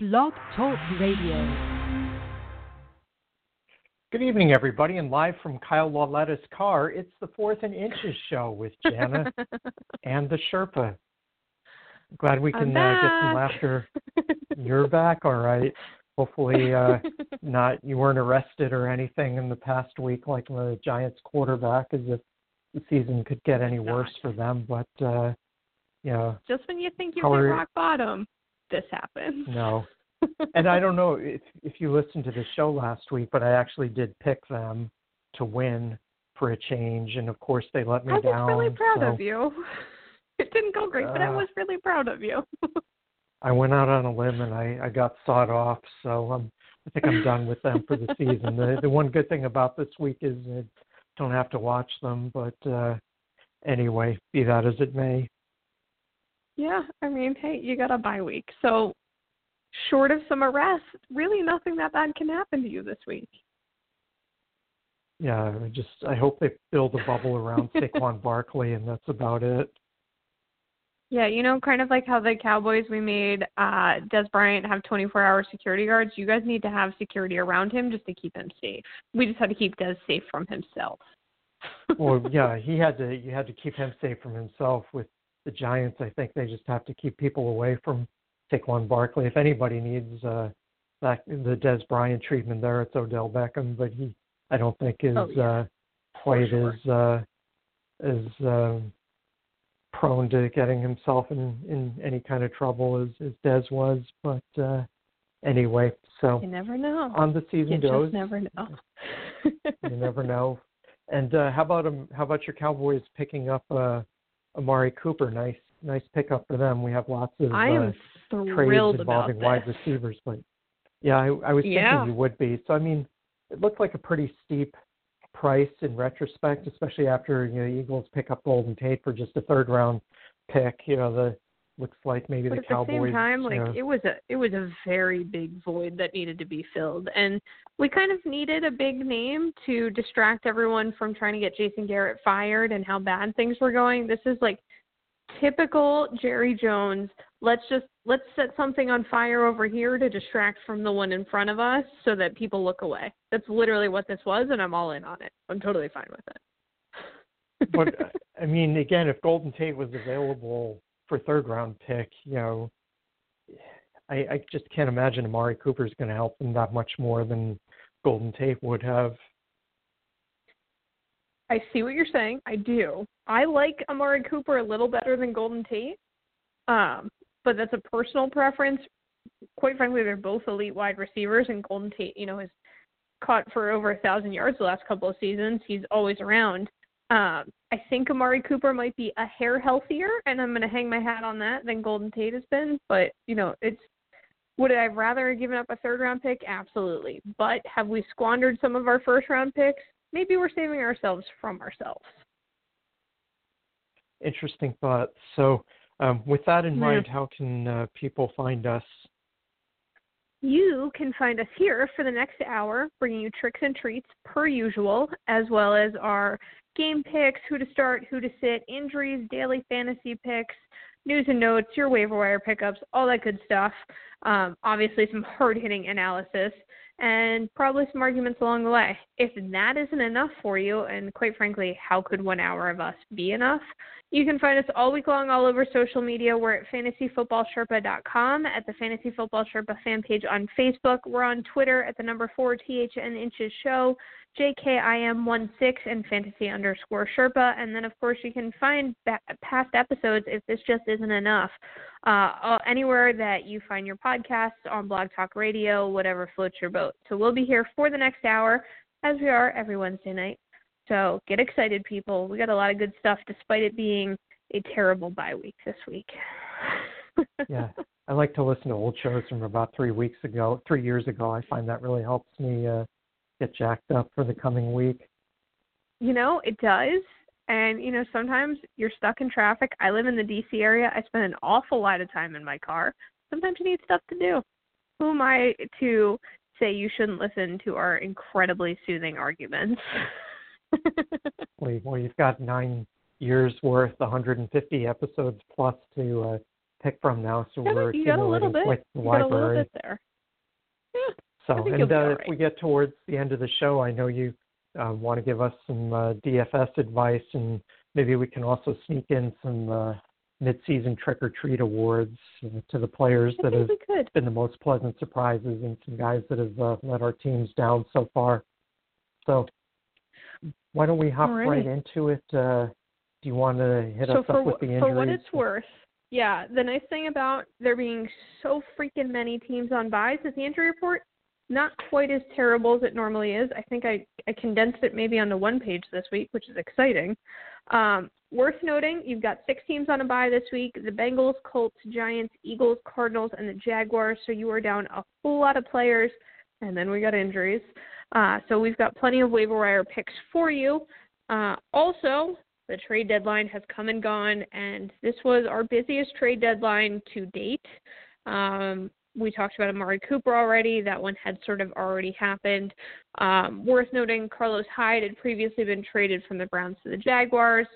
Blog Talk Radio. Good evening, everybody, and live from Kyle Lauletta's car, it's the Fourth and Inches show with Jana and the Sherpa. Glad we can uh, get some laughter. You're back, all right. Hopefully, uh, not you weren't arrested or anything in the past week like the Giants quarterback, as if the season could get any worse for them. But uh, you know, just when you think you're rock bottom, this happens. No. and I don't know if if you listened to the show last week, but I actually did pick them to win for a change, and of course they let me I down. I was really proud so, of you. It didn't go great, uh, but I was really proud of you. I went out on a limb and I I got sawed off, so I'm I think I'm done with them for the season. The the one good thing about this week is I don't have to watch them, but uh anyway, be that as it may. Yeah, I mean, hey, you got a bye week. So, short of some arrests, really nothing that bad can happen to you this week. Yeah, I just I hope they build a bubble around Saquon Barkley, and that's about it. Yeah, you know, kind of like how the Cowboys we made uh Dez Bryant have 24-hour security guards. You guys need to have security around him just to keep him safe. We just had to keep Dez safe from himself. well, yeah, he had to. You had to keep him safe from himself with the Giants, I think they just have to keep people away from Saquon Barkley. If anybody needs uh, that the Dez Bryant treatment there, it's Odell Beckham, but he I don't think is oh, yeah. uh, quite sure. as uh, as uh, prone to getting himself in in any kind of trouble as as Dez was. But uh, anyway, so you never know. On the season you goes, just never know. you never know. And uh, how about um, how about your Cowboys picking up uh, Amari Cooper, nice nice pickup for them. We have lots of I am uh, trades involving wide receivers, but yeah, I, I was yeah. thinking you would be. So I mean, it looked like a pretty steep price in retrospect, especially after you know Eagles pick up Golden Tate for just a third round pick. You know, the looks like maybe but the at Cowboys. the same time, like you know, it was a it was a very big void that needed to be filled, and we kind of needed a big name to distract everyone from trying to get Jason Garrett fired and how bad things were going. This is like typical Jerry Jones. Let's just let's set something on fire over here to distract from the one in front of us so that people look away. That's literally what this was and I'm all in on it. I'm totally fine with it. but I mean, again, if Golden Tate was available for third round pick, you know, I, I just can't imagine Amari Cooper is going to help them that much more than Golden Tate would have. I see what you're saying. I do. I like Amari Cooper a little better than Golden Tate, um, but that's a personal preference. Quite frankly, they're both elite wide receivers, and Golden Tate, you know, has caught for over a thousand yards the last couple of seasons. He's always around. Um, I think Amari Cooper might be a hair healthier, and I'm going to hang my hat on that than Golden Tate has been. But you know, it's would I have rather have given up a third round pick? Absolutely. But have we squandered some of our first round picks? maybe we're saving ourselves from ourselves. Interesting thought. So, um, with that in yeah. mind, how can uh, people find us? You can find us here for the next hour, bringing you tricks and treats per usual, as well as our game picks, who to start, who to sit, injuries, daily fantasy picks, news and notes, your waiver wire pickups, all that good stuff. Um, obviously, some hard hitting analysis and probably some arguments along the way. If that isn't enough for you, and quite frankly, how could one hour of us be enough? You can find us all week long all over social media. We're at fantasyfootballsherpa.com, at the Fantasy Football Sherpa fan page on Facebook. We're on Twitter at the number four THN Inches Show, JKIM16, and fantasy underscore Sherpa. And then, of course, you can find past episodes if this just isn't enough. Uh, anywhere that you find your podcasts on Blog Talk Radio, whatever floats your boat. So we'll be here for the next hour, as we are every Wednesday night. So get excited, people. We got a lot of good stuff, despite it being a terrible bye week this week. yeah, I like to listen to old shows from about three weeks ago, three years ago. I find that really helps me uh, get jacked up for the coming week. You know, it does. And you know, sometimes you're stuck in traffic. I live in the DC area. I spend an awful lot of time in my car. Sometimes you need stuff to do. Who am I to say you shouldn't listen to our incredibly soothing arguments? well, you've got nine years worth, 150 episodes plus to uh, pick from now, so Yeah, we're you got a little bit. the You got a little bit there. Yeah. So, and uh, if we get towards the end of the show, I know you uh, want to give us some uh, DFS advice, and maybe we can also sneak in some uh, mid-season trick or treat awards uh, to the players I that have been the most pleasant surprises and some guys that have uh, let our teams down so far. So, why don't we hop Alrighty. right into it? Uh, do you want to hit so us for up with the injuries? for what it's worth, yeah, the nice thing about there being so freaking many teams on byes is the injury report not quite as terrible as it normally is. I think I I condensed it maybe onto one page this week, which is exciting. Um, worth noting, you've got six teams on a bye this week: the Bengals, Colts, Giants, Eagles, Cardinals, and the Jaguars. So you are down a whole lot of players, and then we got injuries. Uh, so we've got plenty of waiver wire picks for you. Uh, also, the trade deadline has come and gone, and this was our busiest trade deadline to date. Um, we talked about Amari Cooper already. That one had sort of already happened. Um, worth noting, Carlos Hyde had previously been traded from the Browns to the Jaguars.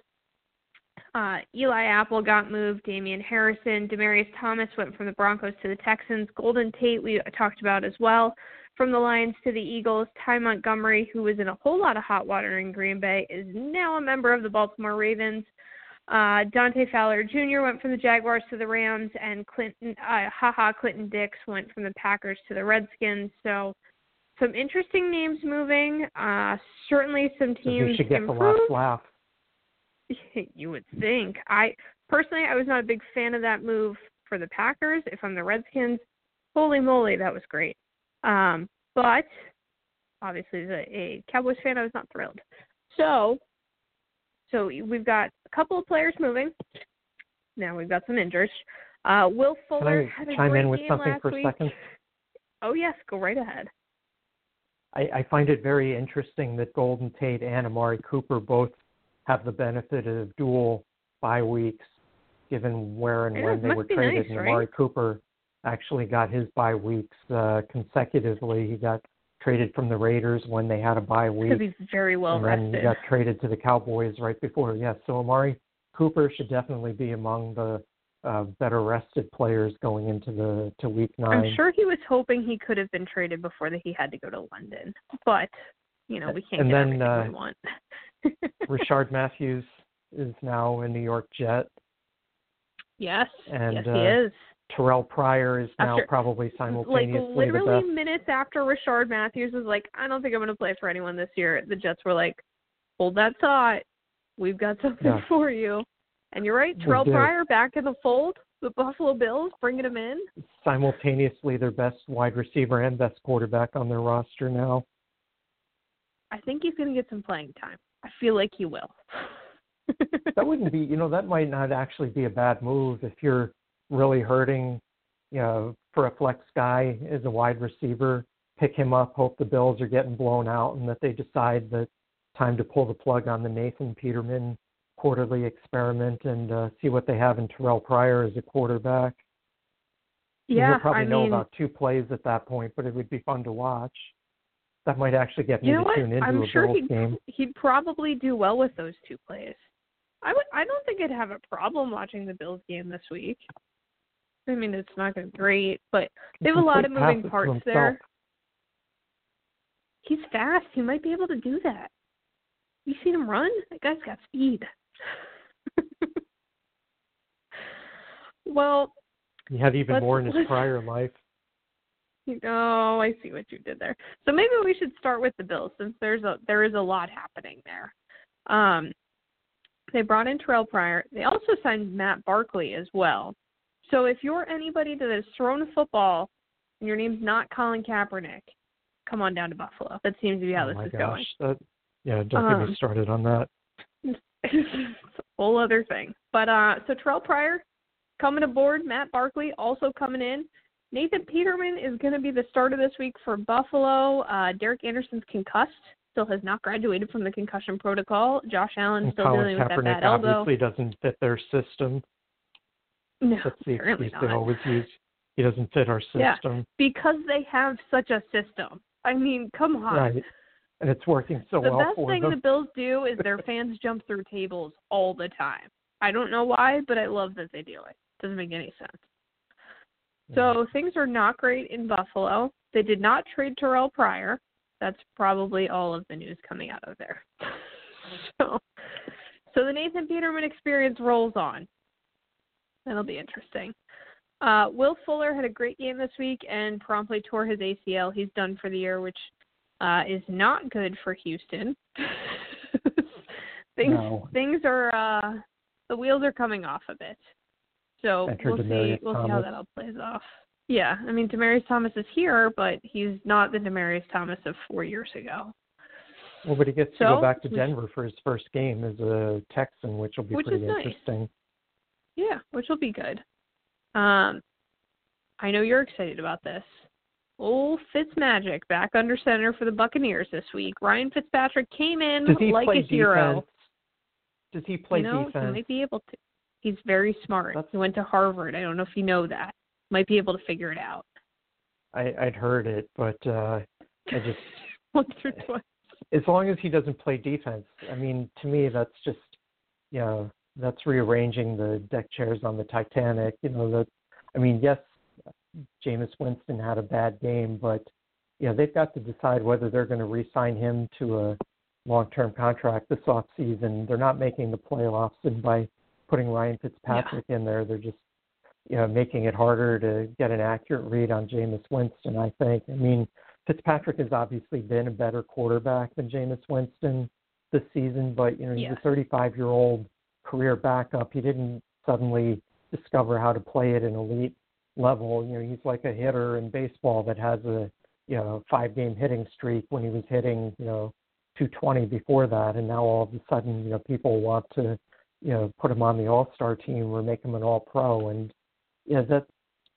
Uh, Eli Apple got moved. Damon Harrison, Demaryius Thomas went from the Broncos to the Texans. Golden Tate we talked about as well from the Lions to the Eagles. Ty Montgomery, who was in a whole lot of hot water in Green Bay, is now a member of the Baltimore Ravens. Uh, Dante Fowler Jr. went from the Jaguars to the Rams, and Clinton, uh, haha, Clinton Dix went from the Packers to the Redskins. So, some interesting names moving. Uh, certainly, some So teams who should get the improved. last laugh? you would think. I personally, I was not a big fan of that move for the Packers. If I'm the Redskins, holy moly, that was great. Um, but obviously, as a, a Cowboys fan, I was not thrilled. So, so we've got couple of players moving. Now we've got some injuries. Uh, Will Can Fuller I had a chime great in with something for a week. second? Oh yes, go right ahead. I, I find it very interesting that Golden Tate and Amari Cooper both have the benefit of dual bye weeks, given where and Yeah, when they were traded. nice, and right? Amari Cooper actually got his bye weeks uh, consecutively. He got traded from the Raiders when they had a bye week, Because he's very well and then he got traded to the Cowboys right before. Yes, so Amari Cooper should definitely be among the uh, better rested players going into the to week 9 I'm sure he was hoping he could have been traded before that he had to go to London, but you know we can't And get then, everything uh, we want. Rishard Matthews is now a New York Jet, yes, and yes, uh, he is. Terrelle Pryor is now After- probably Like literally minutes after Rishard Matthews was like, I don't think I'm going to play for anyone this year. The Jets were like, hold that thought. We've got something Yeah. for you. And you're right, Terrelle. Pryor back in the fold. The Buffalo Bills bringing him in. Simultaneously, their best wide receiver and best quarterback on their roster now. I think he's going to get some playing time. I feel like he will. That wouldn't be, you know, that might not actually be a bad move if you're really hurting, you know, for a flex guy as a wide receiver. Pick him up, hope the Bills are getting blown out, and that they decide that time to pull the plug on the Nathan Peterman quarterly experiment and uh, see what they have in Terrelle Pryor as a quarterback. yeah, You'll probably I know mean, about two plays at that point, but it would be fun to watch. That might actually get me You know to what? tune into I'm a sure Bills he'd, game. he'd probably do well with those two plays. I would. I don't think I'd have a problem watching the Bills game this week. I mean, it's not going to be great, but they have a lot of moving parts there. He's fast. He might be able to do that. You seen him run? That guy's got speed. well, You have even more in his prior life. Oh, I see what you did there. So maybe we should start with the Bills since there's a there is a lot happening there. Um, they brought in Terrelle Pryor. They also signed Matt Barkley as well. So if you're anybody that has thrown a football and your name's not Colin Kaepernick, come on down to Buffalo. That seems to be how oh this my is gosh. That, yeah, don't get Um, me started on that. it's a whole other thing. But uh so Terrelle Pryor coming aboard, Matt Barkley also coming in. Nathan Peterman is going to be the starter this week for Buffalo. Uh, Derek Anderson's concussed, still has not graduated from the concussion protocol. Josh Allen And still Colin dealing with that bad elbow. obviously doesn't fit their system. No, That's the excuse they not. always use. He doesn't fit our system. Yeah. Because they have such a system. I mean, come on. Right. And it's working so the well The best thing them. the Bills do is their fans jump through tables all the time. I don't know why, but I love that they do it. Doesn't make any sense. So things are not great in Buffalo. They did not trade Terrelle Pryor. That's probably all of the news coming out of there. so, so the Nathan Peterman experience rolls on. That'll be interesting. Uh, Will Fuller had a great game this week and promptly tore his ACL. He's done for the year, which uh, is not good for Houston. things No. things are uh, the wheels are coming off a bit. So Enter we'll see we'll see how that all plays off. Yeah, I mean Demaryius Thomas is here, but he's not the Demaryius Thomas of four years ago. Well, but he gets to go back to Denver for his first game as a Texan, which will be pretty is nice. Yeah, which will be good. Um, I know you're excited about this. Old Fitzmagic back under center for the Buccaneers this week. Ryan Fitzpatrick came in Does he like play a hero. defense? Does he play you know, defense? he might be able to. He's very smart. That's- He went to Harvard. I don't know if you know that. Might be able to figure it out. I, I'd heard it, but uh, I just Once or twice. as long as he doesn't play defense, I mean, to me, that's just, you know, that's rearranging the deck chairs on the Titanic. You know, that, I mean, yes, Jameis Winston had a bad game, but, you know, they've got to decide whether they're going to re-sign him to a long-term contract this off season. They're not making the playoffs, and by putting Ryan Fitzpatrick in there, they're just, you know, making it harder to get an accurate read on Jameis Winston. I think. I mean, Fitzpatrick has obviously been a better quarterback than Jameis Winston this season, but you know he's Yeah. a 35 career backup. He didn't suddenly discover how to play at an elite level. You know, he's like a hitter in baseball that has a you know five game hitting streak when he was hitting you know 220 before that, and now all of a sudden you know people want to you know put him on the All Star team or make him an All Pro, and yeah, that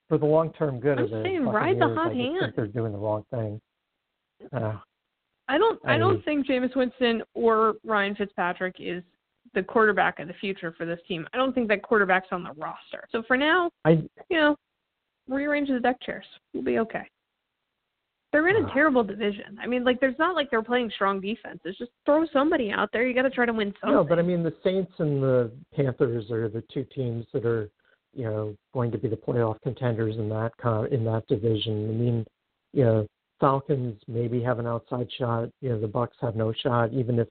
for the long term good I'm of the saying ride the hot I hand. think they're doing the wrong thing. Uh, I don't. I, I don't mean- think Jameis Winston or Ryan Fitzpatrick is the quarterback of the future for this team. I don't think that quarterback's on the roster. So for now, I you know, rearrange the deck chairs. We'll be okay. They're in a terrible division. I mean, like, there's not like they're playing strong defense. It's just throw somebody out there. You got to try to win something. No, but I mean the Saints and the Panthers are the two teams that are, you know, going to be the playoff contenders in that con- in that division. I mean, you know, Falcons maybe have an outside shot. You know, the Bucks have no shot. Even if,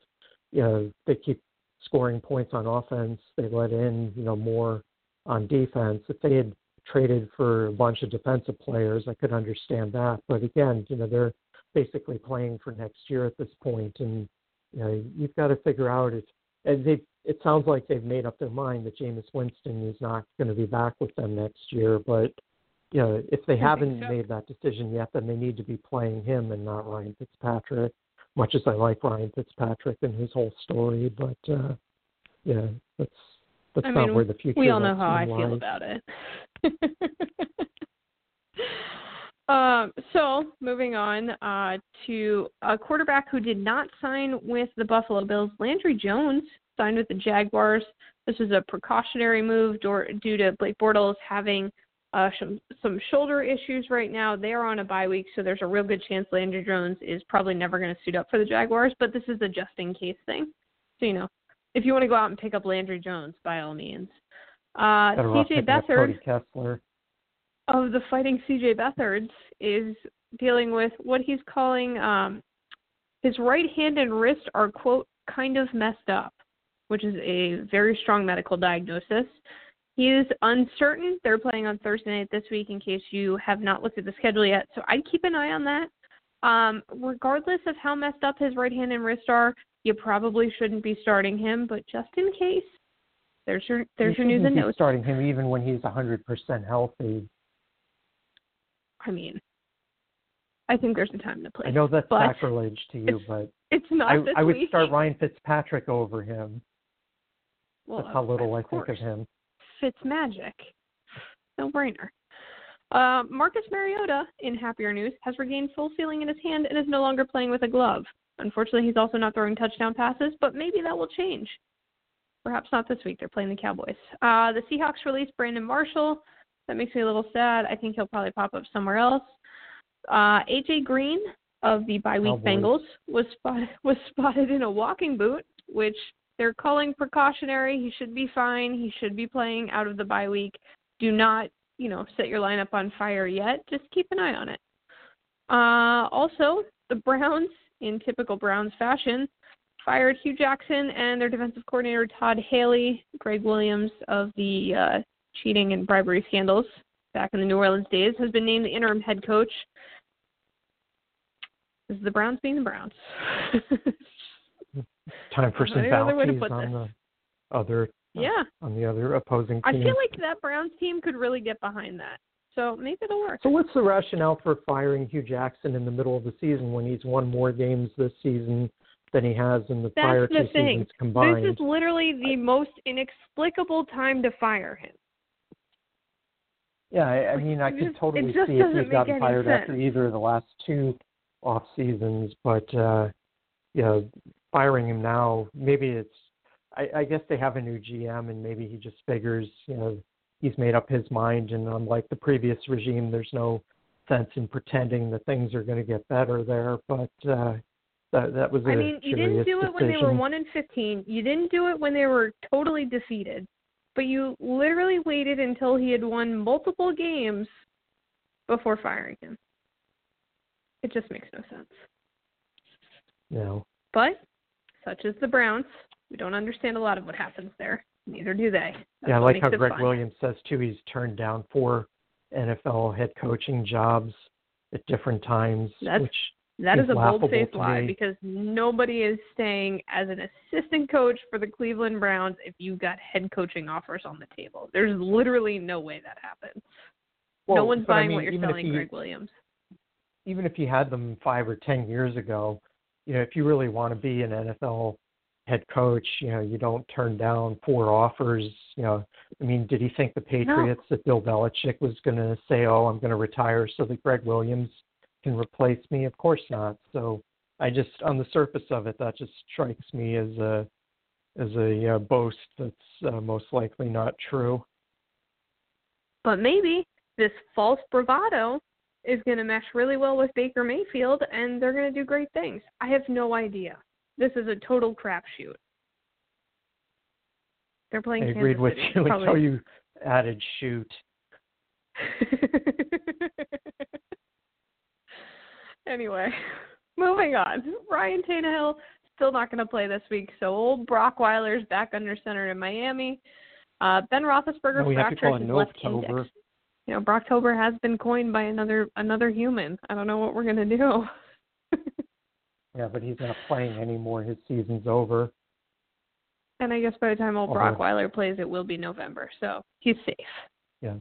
you know, they keep scoring points on offense, they let in, you know, more on defense. If they had traded for a bunch of defensive players, I could understand that. But again, you know, they're basically playing for next year at this point, and you know, you've got to figure out if and they it sounds like they've made up their mind that Jameis Winston is not going to be back with them next year. But you know, if they haven't so. made that decision yet, then they need to be playing him and not Ryan Fitzpatrick. Much as I like Ryan Fitzpatrick and his whole story, but uh, yeah, that's that's I not mean, where the future. Is. We all know how I team feel about it. um, so moving on uh, to a quarterback who did not sign with the Buffalo Bills, Landry Jones signed with the Jaguars. This is a precautionary move due to Blake Bortles having uh, some some shoulder issues right now. They are on a bye week, so there's a real good chance Landry Jones is probably never going to suit up for the Jaguars. But this is a just in case thing, so you know if you want to go out and pick up Landry Jones, by all means. Uh, CJ Beathard Kessler. of the Fighting CJ Beathards is dealing with what he's calling um, his right hand and wrist are quote kind of messed up, which is a very strong medical diagnosis. He is uncertain. They're playing on Thursday night this week. In case you have not looked at the schedule yet, so I'd keep an eye on that. Um, regardless of how messed up his right hand and wrist are, you probably shouldn't be starting him. But just in case, there's your there's You your news shouldn't and be notes. Starting him even when he's 100% healthy. I mean, I think there's a time to play. I know that's sacrilege to you, it's but It's not I, I would week. start Ryan Fitzpatrick over him. Well, That's how little I of think of him. Fitz magic. No brainer. Uh, Marcus Mariota, in happier news, has regained full feeling in his hand and is no longer playing with a glove. Unfortunately, he's also not throwing touchdown passes, but maybe that will change. Perhaps not this week. They're playing the Cowboys. Uh, the Seahawks released Brandon Marshall. That makes me a little sad. I think he'll probably pop up somewhere else. Uh, AJ Green of the bye week Cowboys. Bengals was spotted was spotted in a walking boot, which they're calling precautionary. He should be fine. He should be playing out of the bye week. do not, you know, set your lineup on fire yet. Just keep an eye on it. Uh, also, the Browns, in typical Browns fashion, fired Hue Jackson and their defensive coordinator Todd Haley, Gregg Williams of the uh, cheating and bribery scandals back in the New Orleans days, has been named the interim head coach. This is the Browns being the Browns. Time for some bounties on this. the other yeah on the other opposing team. I feel like that Browns team could really get behind that. So maybe it'll work. So what's the rationale for firing Hue Jackson in the middle of the season when he's won more games this season than he has in the That's prior the two thing. seasons combined? This is literally the most inexplicable time to fire him. Yeah, I, I mean, I could just- totally see if doesn't gotten fired after either of the last two off seasons, but uh you know, firing him now, maybe it's I, I guess they have a new GM and maybe he just figures, you know, he's made up his mind and unlike the previous regime there's no sense in pretending that things are gonna get better there. But uh that that was a I mean, you didn't do it when they were one and fifteen. You didn't do it when they were totally defeated. But you literally waited until he had won multiple games before firing him. It just makes no sense. No. But such as the Browns. We don't understand a lot of what happens there. Neither do they. That's Yeah, I like how Gregg fun. Williams says too. He's turned down four NFL head coaching jobs at different times, That's- which That is a bold faced lie because nobody is staying as an assistant coach for the Cleveland Browns if you've got head coaching offers on the table. There's literally no way that happens. no one's but I buying mean, what you're selling, you- Gregg Williams. even if you had them five or ten years ago, you know, if you really want to be an NFL head coach, you know, you don't turn down four offers. You know, I mean, did he think the Patriots that Bill Belichick was going to say, "Oh, I'm going to retire so that Gregg Williams can replace me"? Of course not. So I just, on the surface of it, that just strikes me as a as a uh, boast that's uh, most likely not true. But maybe this false bravado is going to mesh really well with Baker Mayfield and they're going to do great things. I have no idea. This is a total crapshoot. They're playing I Kansas agreed with City. you Probably- until you added shoot. anyway, moving on. Ryan Tannehill still not going to play this week, so old Brock Osweiler's back under center in Miami. Uh, ben Roethlisberger And we have to fractured call his left Novtober. You know, Brocktober has been coined by another another human. I don't know what we're gonna do. Yeah, but he's not playing anymore. His season's over. and I guess by the time old Although- Brock Osweiler plays, it will be November, so he's safe. Yeah.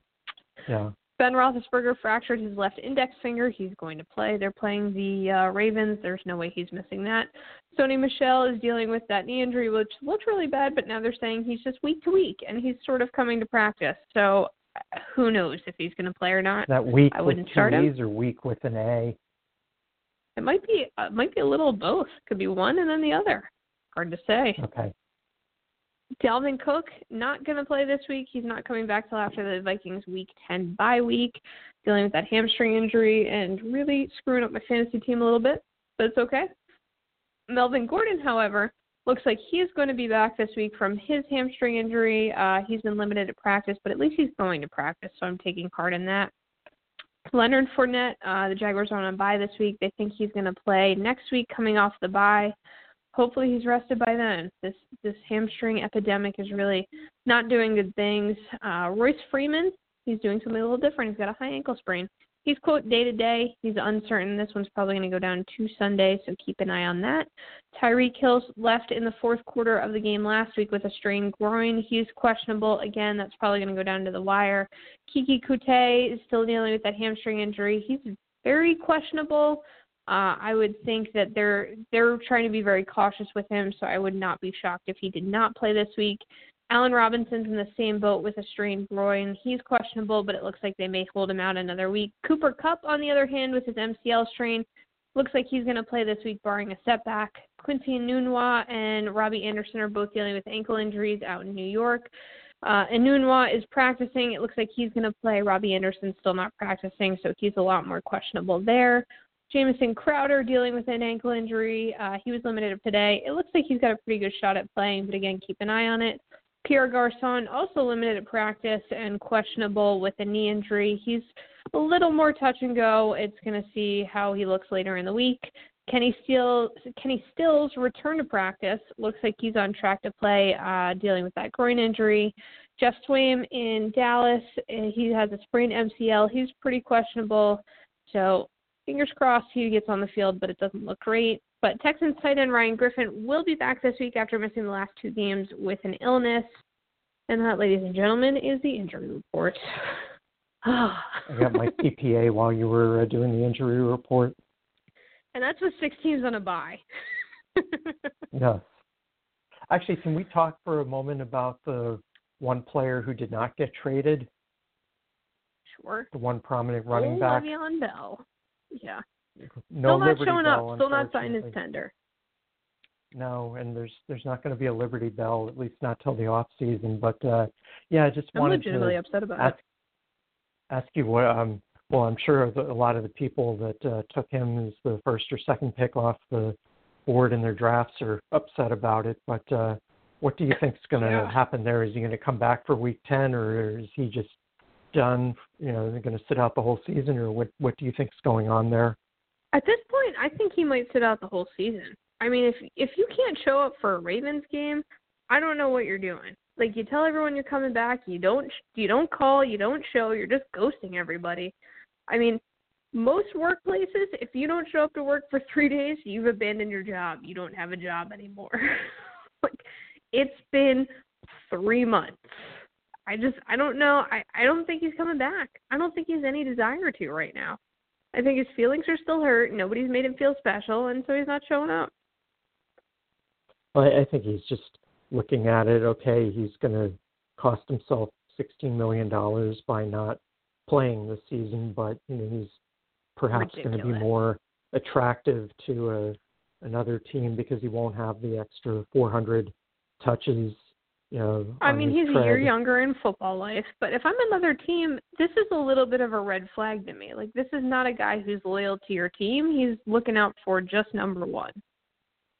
Yeah. Ben Roethlisberger fractured his left index finger. He's going to play. They're playing the uh, Ravens. There's no way he's missing that. Sony Michel is dealing with that knee injury, which looked really bad, but now they're saying he's just week to week, and he's sort of coming to practice. So who knows if he's going to play or not? That week I wouldn't two start him. Or week with an A. It might be uh, might be a little of both. Could be one and then the other. Hard to say. Okay. Dalvin Cook not going to play this week. He's not coming back till after the Vikings Week 10 bye week, dealing with that hamstring injury and really screwing up my fantasy team a little bit, but it's okay. Melvin Gordon, however, looks like he's going to be back this week from his hamstring injury. Uh, he's been limited to practice, but at least he's going to practice, so I'm taking part in that. Leonard Fournette, uh, the Jaguars are on a bye this week. They think he's going to play next week, coming off the bye hopefully he's rested by then. This this hamstring epidemic is really not doing good things. Uh, Royce Freeman, he's doing something a little different. He's got a high ankle sprain. He's quote day to day. He's uncertain. This one's probably going to go down to Sunday, so keep an eye on that. Tyreek Hill left in the fourth quarter of the game last week with a strained groin. He's questionable again. That's probably going to go down to the wire. Keke Coutee is still dealing with that hamstring injury. He's very questionable. Uh, I would think that they're they're trying to be very cautious with him, so I would not be shocked if he did not play this week. Allen Robinson's in the same boat with a strained groin. He's questionable, but it looks like they may hold him out another week. Cooper Kupp, on the other hand, with his MCL strain, looks like he's going to play this week, barring a setback. Quincy Nunwa and Robby Anderson are both dealing with ankle injuries out in New York. Uh, and Nunwa is practicing. It looks like he's going to play. Robby Anderson's still not practicing, so he's a lot more questionable there. Jamison Crowder dealing with an ankle injury. Uh, he was limited today. It looks like he's got a pretty good shot at playing, but again, keep an eye on it. Pierre Garcon also limited practice and questionable with a knee injury. He's a little more touch and go. It's going to see how he looks later in the week. Kenny Stills, Kenny Stills returned to practice. Looks like he's on track to play, uh, dealing with that groin injury. Geoff Swaim in Dallas, uh, he has a sprained MCL. He's pretty questionable. So fingers crossed he gets on the field, but it doesn't look great. But Texans tight end Ryan Griffin will be back this week after missing the last two games with an illness. And that, ladies and gentlemen, is the injury report. I got my CPA while you were uh, doing the injury report. And that's with six teams on a bye. yes. Actually, can we talk for a moment about the one player who did not get traded? Sure. The one prominent running oh, back. Le'Veon Bell. Yeah. No Still not Liberty showing Bell, up. Still not signing his tender. No, and there's there's not going to be a Liberty Bell at least not till the off season. But uh yeah, I just I'm wanted legitimately to upset about ask, it. Ask you what um well I'm sure a lot of the people that uh, took him as the first or second pick off the board in their drafts are upset about it. But uh what do you think is going to yeah. happen there? Is he going to come back for Week Ten, or is he just done? You know, going to sit out the whole season, or what? What do you think is going on there? At this point, I think he might sit out the whole season. I mean, if if you can't show up for a Ravens game, I don't know what you're doing. Like you tell everyone you're coming back, you don't you don't call, you don't show, you're just ghosting everybody. I mean, most workplaces, if you don't show up to work for 3 days, you've abandoned your job. You don't have a job anymore. like it's been 3 months. I just I don't know. I I don't think he's coming back. I don't think he has any desire to right now. I think his feelings are still hurt. Nobody's made him feel special, and so he's not showing up. Well, I think he's just looking at it. Okay, he's going to cost himself sixteen million dollars by not playing this season, but you know he's perhaps going to be more attractive to a another team because he won't have the extra 400 touches you know, I mean, he's tread. a year younger in football life, but if I'm another team, this is a little bit of a red flag to me. Like, this is not a guy who's loyal to your team. He's looking out for just number one.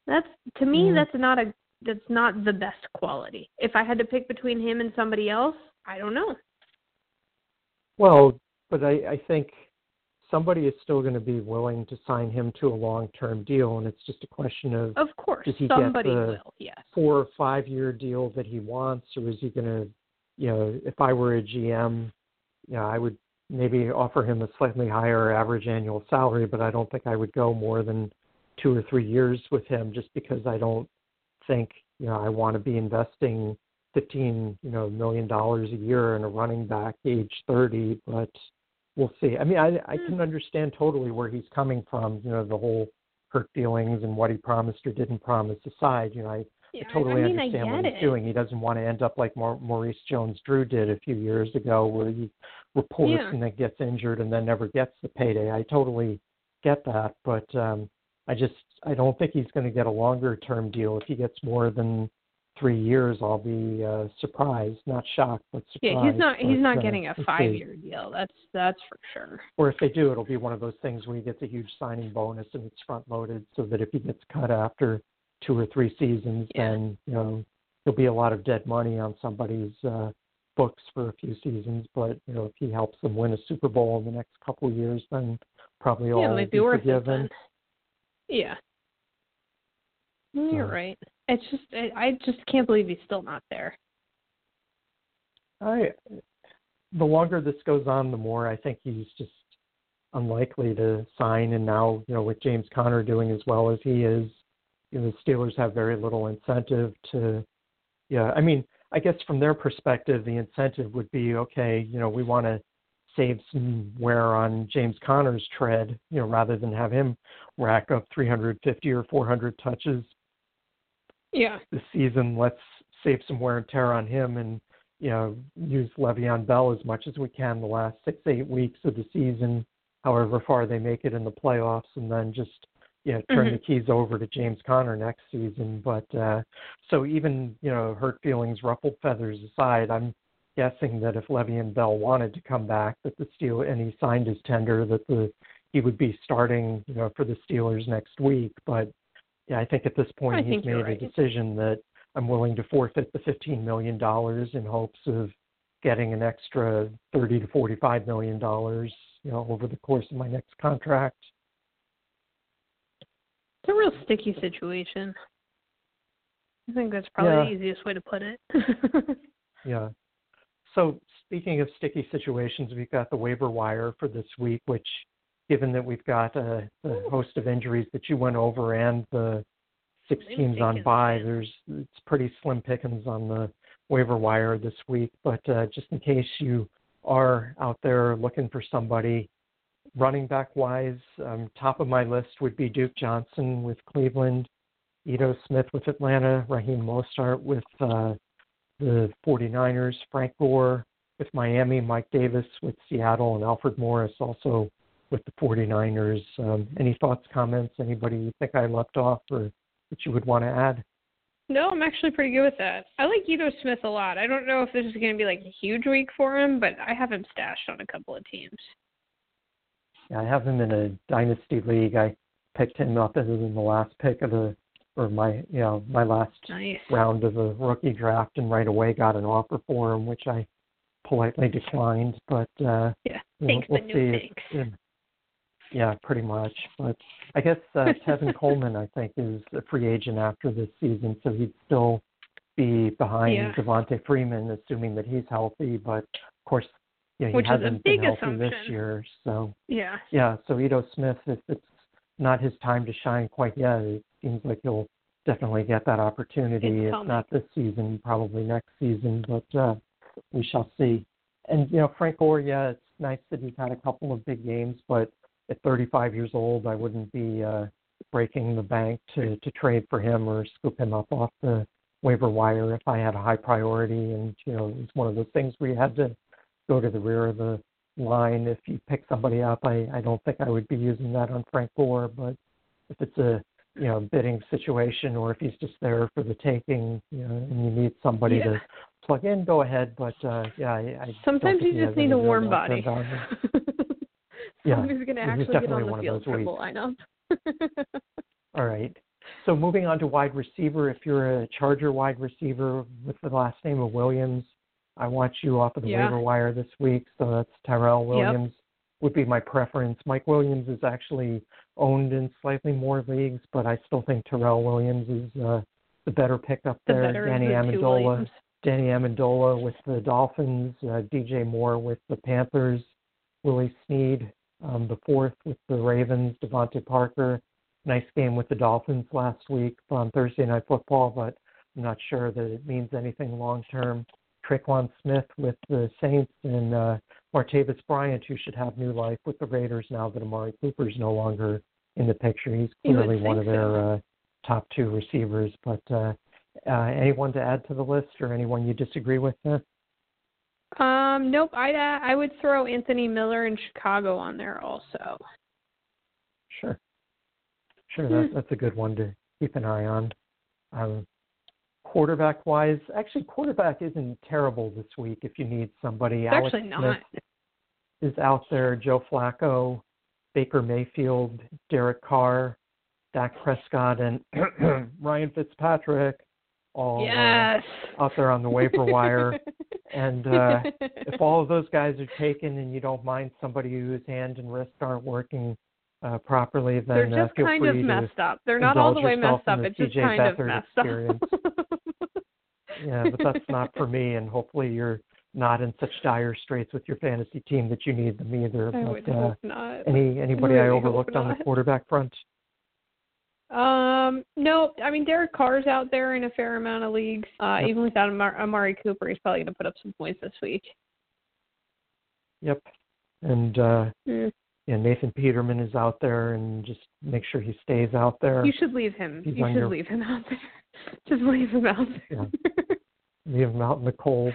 That's to me, mm. that's not a that's not the best quality. If I had to pick between him and somebody else, I don't know. Well, but I, I think somebody is still going to be willing to sign him to a long-term deal, and it's just a question of of course does he somebody get the will, yes. four or five-year deal that he wants, or is he going to, you know, if I were a GM, you know, I would maybe offer him a slightly higher average annual salary, but I don't think I would go more than two or three years with him, just because I don't think, you know, I want to be investing fifteen, you know, million dollars a year in a running back age thirty, but we'll see. I mean, I I can understand totally where he's coming from. You know, the whole hurt feelings and what he promised or didn't promise aside. You know, I, yeah, I totally I mean, understand what he's it. doing. He doesn't want to end up like Maurice Jones-Drew did a few years ago, where he reports yeah. and then gets injured and then never gets the payday. I totally get that, but um I just I don't think he's going to get a longer term deal. If he gets more than three years, I'll be uh, surprised, not shocked, but surprised. Yeah, he's not he's not uh, getting a five see. year deal. That's that's for sure. Or if they do, it'll be one of those things where he gets a huge signing bonus and it's front loaded, so that if he gets cut after two or three seasons, Yeah. then you know there'll be a lot of dead money on somebody's uh, books for a few seasons. But you know if he helps them win a Super Bowl in the next couple of years, then probably yeah, all will be be forgiven. Yeah. You're So- right. It's just I, just can't believe he's still not there. I the longer this goes on, the more I think he's just unlikely to sign. And now, you know, with James Conner doing as well as he is, you know, the Steelers have very little incentive to. Yeah, I mean, I guess from their perspective, the incentive would be okay. You know, we want to save some wear on James Conner's tread, you know, rather than have him rack up 350 or 400 touches Yeah. this season. Let's save some wear and tear on him and you know use Le'Veon Bell as much as we can the last six eight weeks of the season, however far they make it in the playoffs, and then just you know turn Mhm. the keys over to James Conner next season. But uh, so even you know hurt feelings, ruffled feathers aside, I'm guessing that if Le'Veon Bell wanted to come back, that the Steel and he signed his tender, that the he would be starting you know for the Steelers next week, but yeah, I think at this point I he's made you're a decision that I'm willing to forfeit the $15 million in hopes of getting an extra 30 to 45 million dollars, you know, over the course of my next contract. It's a real sticky situation. I think that's probably Yeah. the easiest way to put it. Yeah. So speaking of sticky situations, we've got the waiver wire for this week, which, given that we've got a, a host of injuries that you went over and the six Slim teams on man. there's it's pretty slim pickings on the waiver wire this week. But uh, just in case you are out there looking for somebody, running back wise, um, top of my list would be Duke Johnson with Cleveland, Ito Smith with Atlanta, Raheem Mostert with uh, the 49ers, Frank Gore with Miami, Mike Davis with Seattle, and Alfred Morris also with the 49ers. Um, any thoughts, comments, anybody you think I left off or that you would want to add? no, I'm actually pretty good with that. I like Ito Smith a lot. I don't know if this is going to be like a huge week for him, but I have him stashed on a couple of teams. Yeah, I have him in a dynasty league. I picked him up as in the last pick of the or my you know my last Nice. round of the rookie draft, and right away got an offer for him, which I politely declined. But uh, Yeah. Thanks, we'll but no see. If, yeah, pretty much. But I guess uh, Tevin Coleman, I think, is a free agent after this season, so he'd still be behind Yeah. Devonta Freeman, assuming that he's healthy. But of course, know, he Which hasn't been healthy this year, so Yeah. yeah, so Ito Smith, if it's not his time to shine quite yet, it seems like he'll definitely get that opportunity. It's if not this season, probably next season, but uh, we shall see. And you know, Frank Gore, yeah, it's nice that he's had a couple of big games, but at 35 years old, I wouldn't be uh, breaking the bank to to trade for him or scoop him up off the waiver wire if I had a high priority. And you know, it's one of those things where you had to go to the rear of the line if you pick somebody up. I, I don't think I would be using that on Frank Gore, but if it's a you know bidding situation or if he's just there for the taking, you know, and you need somebody Yeah. to plug in, go ahead. But uh, yeah, I, I Sometimes you just need a warm body. Yeah, who's going to actually get definitely on the one of field those for the weeks. lineup. All right. So moving on to wide receiver, if you're a Charger wide receiver with the last name of Williams, I want you off of the Yeah. waiver wire this week. So that's Tyrell Williams would be my preference. Mike Williams is actually owned in slightly more leagues, but I still think Terrell Williams is uh, the better pick up the there. better Danny Amendola. Danny Amendola with the Dolphins, uh, DJ Moore with the Panthers, Willie Snead um, the fourth with the Ravens, DeVante Parker. Nice game with the Dolphins last week on Thursday Night Football, but I'm not sure that it means anything long term. Tre'Quan Smith with the Saints and uh, Martavis Bryant, who should have new life with the Raiders now that Amari Cooper's no longer in the picture. He's clearly one of think so. their uh, top two receivers. But uh, uh, anyone to add to the list or anyone you disagree with there? Um, nope. I'd uh, I would throw Anthony Miller in Chicago on there also. Sure. Sure, Hmm. that, that's a good one to keep an eye on. Um, quarterback wise, actually, quarterback isn't terrible this week if you need somebody. It's Alex actually not. Smith is out there. Joe Flacco, Baker Mayfield, Derek Carr, Dak Prescott, and Ryan Fitzpatrick all uh, out there on the waiver wire. And uh, if all of those guys are taken and you don't mind somebody whose hand and wrist aren't working uh, properly, They're then uh, just kind of messed up. They're not all the way messed up. It's just kind of messed experience. up. yeah, but that's not for me. And hopefully you're not in such dire straits with your fantasy team that you need them either. I would but uh, hope not. any anybody I really hope overlooked on the quarterback front? Um, no, I mean Derek Carr's out there in a fair amount of leagues. Uh, Yep. even without Amar- Amari Cooper, he's probably going to put up some points this week. Yep. And uh, Mm. yeah, Nathan Peterman is out there, and just make sure he stays out there. You should leave him. He's you should your- leave him out there. Just leave him out there. Leave him out in the cold.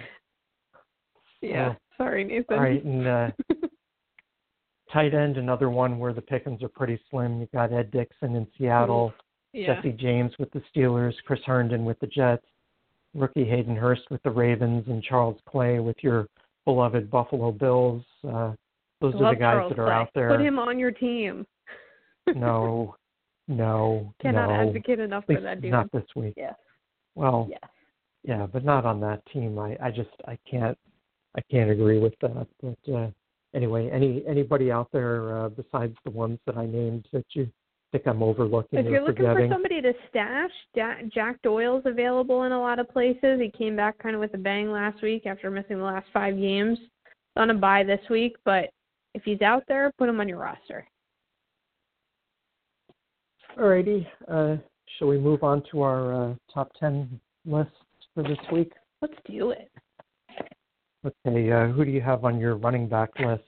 yeah. Sorry, Nathan. All right, and uh, tight end, another one where the pickings are pretty slim. You've got Ed Dickson in Seattle, yeah. Jesse James with the Steelers, Chris Herndon with the Jets, rookie Hayden Hurst with the Ravens, and Charles Clay with your beloved Buffalo Bills. Uh, those are the guys Charles that are Clay. out there. Put him on your team. no, no, Cannot no. advocate enough for that dude. not this week. Yeah. Well, Yes. yeah, but not on that team. I I just I can't I can't agree with that. But uh, anyway, any anybody out there uh, besides the ones that I named that you think I'm overlooking If you're looking forgetting? for somebody to stash, Ja- Jack Doyle's available in a lot of places. He came back kind of with a bang last week after missing the last five games. He's On a bye this week, but if he's out there, put him on your roster. Alrighty, uh, shall we move on to our uh, top ten list for this week? Let's do it. Okay, uh, who do you have on your running back list?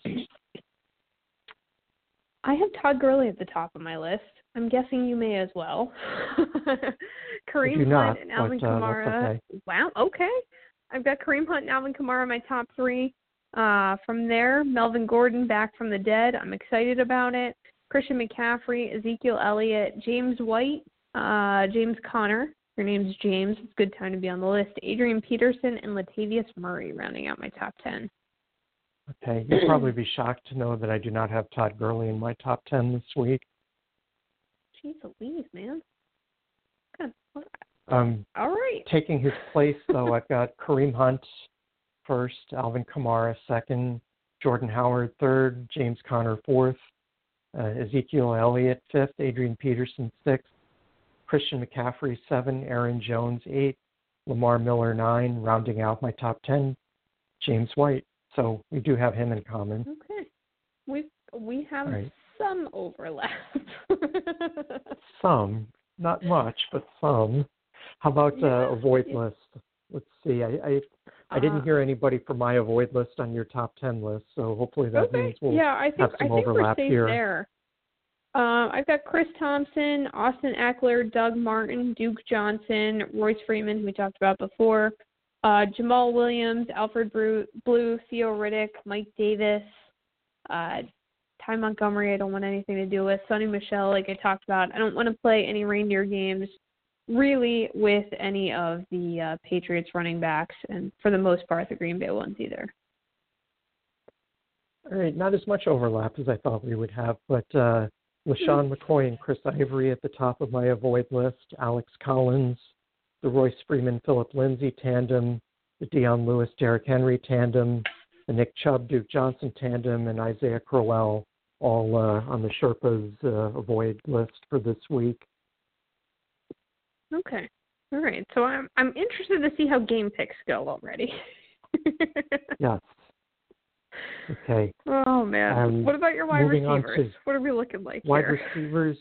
I have Todd Gurley at the top of my list. I'm guessing you may as well. Kareem Hunt and Alvin but, uh, Kamara. okay. Wow, okay. I've got Kareem Hunt and Alvin Kamara in my top three. Uh, from there, Melvin Gordon back from the dead. I'm excited about it. Christian McCaffrey, Ezekiel Elliott, James White, uh, James Conner. Your name's James. It's a good time to be on the list. Adrian Peterson and Latavius Murray rounding out my top ten. Okay, you'll probably be shocked to know that I do not have Todd Gurley in my top ten this week. Jeez Louise, man. Good. Um, All right. taking his place, though, I've got Kareem Hunt first, Alvin Kamara second, Jordan Howard third, James Conner fourth, uh, Ezekiel Elliott fifth, Adrian Peterson sixth, Christian McCaffrey seven, Aaron Jones eight, Lamar Miller nine, rounding out my top ten, James White. So we do have him in common. Okay. We we have right. some overlap. Some, not much, but some. How about uh, Yeah. avoid list? Let's see. I, I I didn't Uh, hear anybody from my avoid list on your top ten list, so hopefully that okay. means we'll yeah, I think have I some think we're overlap safe here. there. Uh, I've got Chris Thompson, Austin Ekeler, Doug Martin, Duke Johnson, Royce Freeman, who we talked about before, uh, Jamaal Williams, Alfred Blue, Blue, Theo Riddick, Mike Davis, uh, Ty Montgomery. I don't want anything to do with Sony Michel, like I talked about. I don't want to play any reindeer games really with any of the uh, Patriots running backs, and for the most part, the Green Bay ones either. All right, not as much overlap as I thought we would have, but uh, LeSean McCoy and Chris Ivory at the top of my avoid list, Alex Collins, the Royce Freeman Phillip Lindsay tandem, the Dion Lewis Derrick Henry tandem, the Nick Chubb Duke Johnson tandem, and Isaiah Crowell all uh, on the Sherpa's uh, avoid list for this week. Okay. All right. So I'm I'm interested to see how game picks go already. Yes. Okay. Oh man. Um, what about your wide receivers? What are we looking like Wide here? receivers,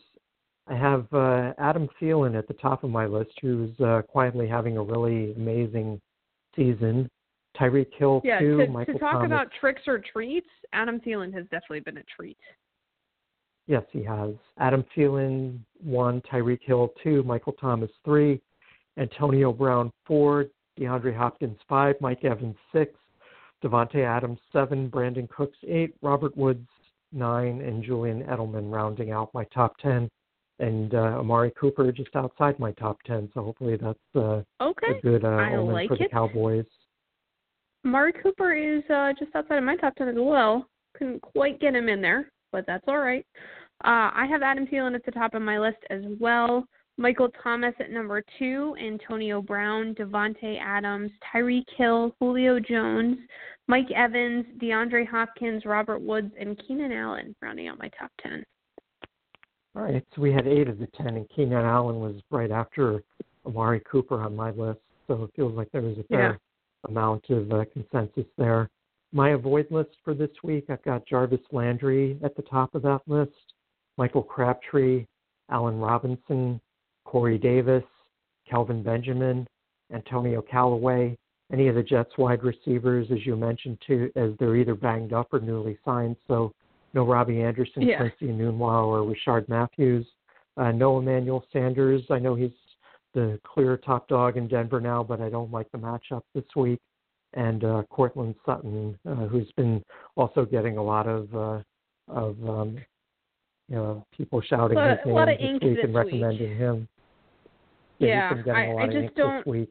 I have uh, Adam Thielen at the top of my list, who's uh, quietly having a really amazing season. Tyreek Hill yeah, two, to, Michael to talk Thomas. about tricks or treats, Adam Thielen has definitely been a treat. Yes, he has. Adam Thielen one, Tyreek Hill two, Michael Thomas three, Antonio Brown four, DeAndre Hopkins five, Mike Evans six, Davante Adams seven, Brandin Cooks eight, Robert Woods nine, and Julian Edelman rounding out my top ten, and uh, Amari Cooper just outside my top ten. So hopefully that's uh, Okay. a good uh, I omen like for the it. Cowboys. Mari Cooper is uh, just outside of my top ten as well. Couldn't quite get him in there, but that's all right. Uh, I have Adam Thielen at the top of my list as well. Michael Thomas at number two, Antonio Brown, Davante Adams, Tyreek Hill, Julio Jones, Mike Evans, DeAndre Hopkins, Robert Woods, and Keenan Allen rounding out my top ten. All right, so we had eight of the ten, and Keenan Allen was right after Amari Cooper on my list. So it feels like there was a fair amount of uh, consensus there. My avoid list for this week, I've got Jarvis Landry at the top of that list, Michael Crabtree, Allen Robinson, Corey Davis, Kelvin Benjamin, Antonio Callaway, any of the Jets wide receivers, as you mentioned, too, as they're either banged up or newly signed. So no Robby Anderson, Yeah. Quincy Enunwa, or Rishard Matthews. Uh, no Emmanuel Sanders. I know he's the clear top dog in Denver now, but I don't like the matchup this week. And uh, Courtland Sutton, uh, who's been also getting a lot of uh, of um, you know people shouting Lot- his a name this week this and week. recommending him. Yeah, getting I- a I just don't- week.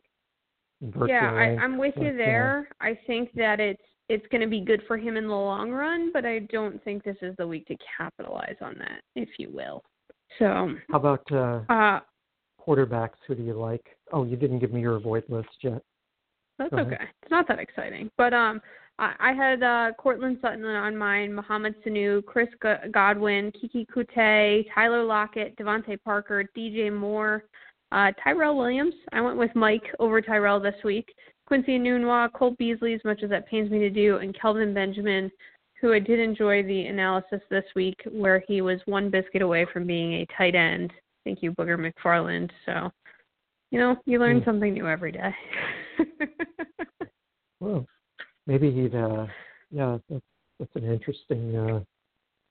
Yeah, I, I'm with but, you there. I think that it's it's going to be good for him in the long run, but I don't think this is the week to capitalize on that, if you will. So, How about uh, uh, quarterbacks, who do you like? Oh, you didn't give me your avoid list yet. That's okay. It's not that exciting. But um, I, I had uh, Courtland Sutton on mine, Mohamed Sanu, Chris Godwin, Keke Coutee, Tyler Lockett, DeVante Parker, DJ Moore, uh, Tyrell Williams. I went with Mike over Tyrell this week. Quincy Enunwa, Cole Beasley, as much as that pains me to do, and Kelvin Benjamin, who I did enjoy the analysis this week where he was one biscuit away from being a tight end. Thank you, Booger McFarland. So, you know, you learn mm. something new every day. well, maybe he'd, uh, yeah, that's, that's an interesting uh,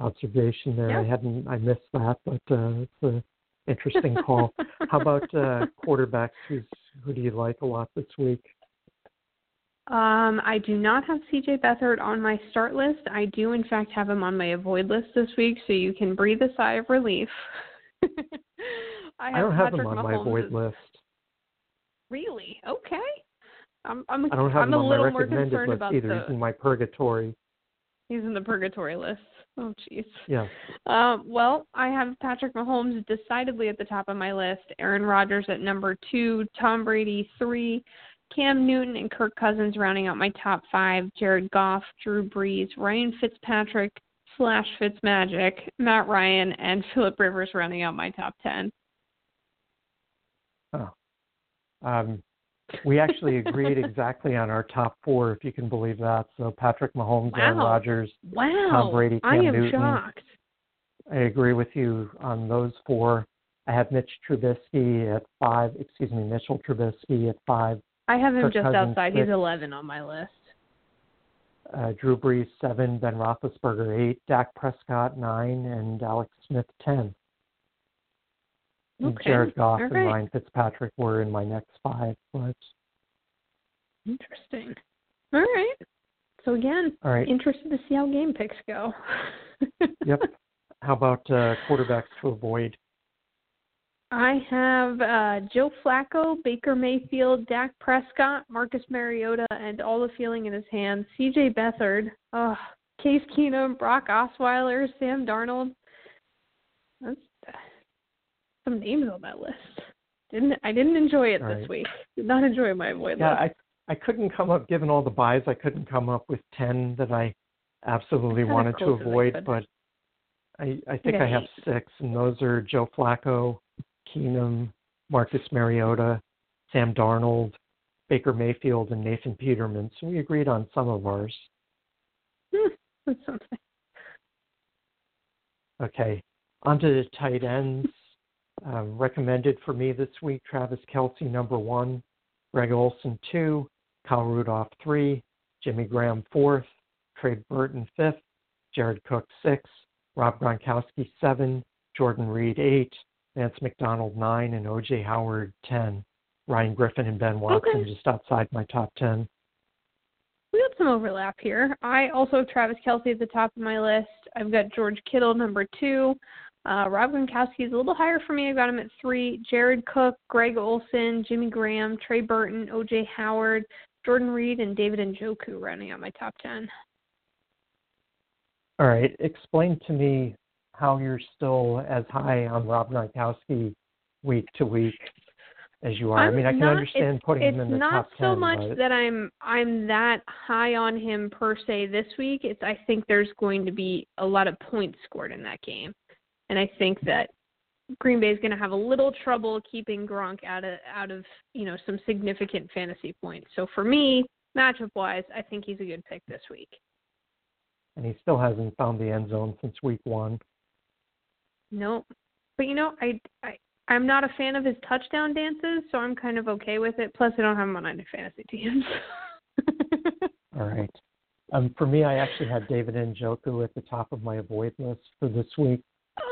observation there. Yeah. I hadn't, I missed that, but uh, it's an interesting call. How about uh, quarterbacks? Who's, who do you like a lot this week? Um, I do not have CJ Beathard on my start list. I do, in fact, have him on my avoid list this week, so you can breathe a sigh of relief. I, I, don't have Patrick him on Mahomes. my avoid list. Really? Okay. I'm I'm I don't have I'm him a on little my more recommended concerned list about either. the He's in my purgatory. he's in the purgatory list. Oh jeez. Yeah. Um, well, I have Patrick Mahomes decidedly at the top of my list. Aaron Rodgers at number two, Tom Brady three, Cam Newton and Kirk Cousins rounding out my top five. Jared Goff, Drew Brees, Ryan Fitzpatrick slash Fitzmagic, Matt Ryan, and Philip Rivers rounding out my top ten. Oh. Um, we actually agreed exactly on our top four, if you can believe that. So Patrick Mahomes, wow. Aaron Rodgers, wow. Tom Brady, Cam I am Newton. shocked. I agree with you on those four. I have Mitch Trubisky at five. Excuse me, Mitchell Trubisky at five. I have him Kirk just Cousins, outside. six. He's 11 on my list. Uh, Drew Brees seven, Ben Roethlisberger eight, Dak Prescott nine, and Alex Smith ten. Okay. Jared Goff All and right. Ryan Fitzpatrick were in my next five. But Interesting. All right. So again, all right, interested to see how game picks go. yep. How about uh, quarterbacks to avoid? I have uh, Joe Flacco, Baker Mayfield, Dak Prescott, Marcus Mariota, and all the feeling in his hands. C.J. Beathard, oh, Case Keenum, Brock Osweiler, Sam Darnold. That's some names on that list. Didn't I didn't enjoy it All this right. week. Did not enjoy my avoid Yeah, list. I I couldn't come up, given all the byes, I couldn't come up with ten that I absolutely wanted to avoid. But I I think got I have eight. six, and those are Joe Flacco, Keenum, Marcus Mariota, Sam Darnold, Baker Mayfield, and Nathan Peterman. So we agreed on some of ours. Hmm, that's something. Okay, on to the tight ends. Um, recommended for me this week: Travis Kelce, number one, Greg Olsen, two, Kyle Rudolph, three, Jimmy Graham, fourth, Trey Burton, fifth, Jared Cook, six, Rob Gronkowski, seven, Jordan Reed, eight, Vance McDonald, nine, and OJ Howard, ten. Ryan Griffin and Ben Watson Okay. just outside my top ten. We got some overlap here. I also have Travis Kelce at the top of my list. I've got George Kittle number two. Uh, Rob Gronkowski is a little higher for me. I've got him at three. Jared Cook, Greg Olsen, Jimmy Graham, Trey Burton, OJ Howard, Jordan Reed, and David Njoku rounding out my top ten. All right, explain to me how you're still as high on Rob Gronkowski week to week as you are. I I'm mean, I can not- understand putting it's him in the top It's not so much but that I'm I'm that high on him per se this week. It's I think there's going to be a lot of points scored in that game, and I think that Green Bay is going to have a little trouble keeping Gronk out of out of you know some significant fantasy points. So for me, matchup wise, I think he's a good pick this week. and he still hasn't found the end zone since week one. Nope. But you know, I I I'm not a fan of his touchdown dances, so I'm kind of okay with it. Plus, I don't have him on any fantasy teams. All right. Um, for me, I actually had David Njoku at the top of my avoid list for this week,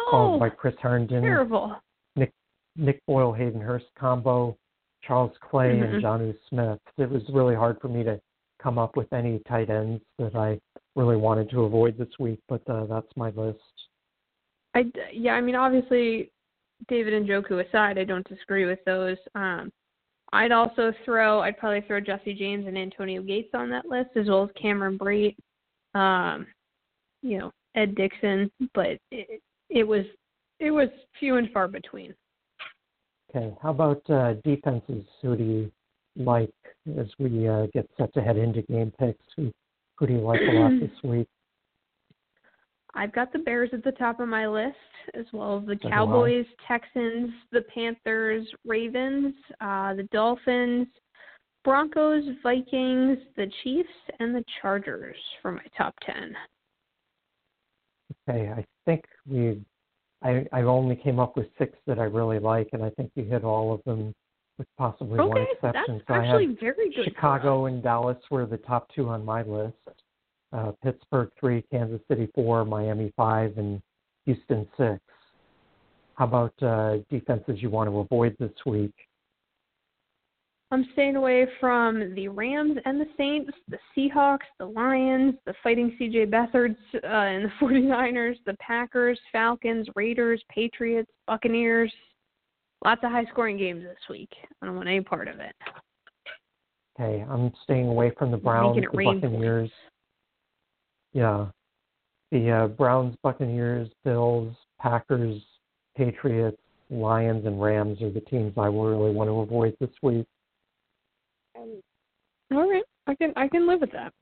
called by Chris Herndon, terrible. Nick Nick Boyle, Hayden Hurst combo, Charles Clay, Mhm. and Jonnu Smith. It was really hard for me to come up with any tight ends that I really wanted to avoid this week, but uh, that's my list. I yeah, I mean obviously David Njoku aside, I don't disagree with those. Um I'd also throw I'd probably throw Jesse James and Antonio Gates on that list as well as Cameron Brate. Um you know, Ed Dickson, but it it was it was few and far between. Okay. How about uh, defenses? Who do you like as we uh, get set to head into game picks? Who who do you like a lot this week? I've got the Bears at the top of my list, as well as the So. Cowboys, Texans, the Panthers, Ravens, uh, the Dolphins, Broncos, Vikings, the Chiefs, and the Chargers for my top ten. Okay, I think we, I I only came up with six that I really like, and I think you hit all of them, with possibly one Okay, that's exception. So I actually have very good. Chicago and Dallas were the top two on my list. Uh, Pittsburgh three, Kansas City four, Miami five, and Houston six. How about uh, defenses you want to avoid this week? I'm staying away from the Rams and the Saints, the Seahawks, the Lions, the Fighting CJ Beathards uh, and the 49ers, the Packers, Falcons, Raiders, Patriots, Buccaneers. Lots of high scoring games this week. I don't want any part of it. Okay, I'm staying away from the Browns, the Buccaneers. Yeah, the uh, Browns, Buccaneers, Bills, Packers, Patriots, Lions, and Rams are the teams I really want to avoid this week. All right, I can I can live with that.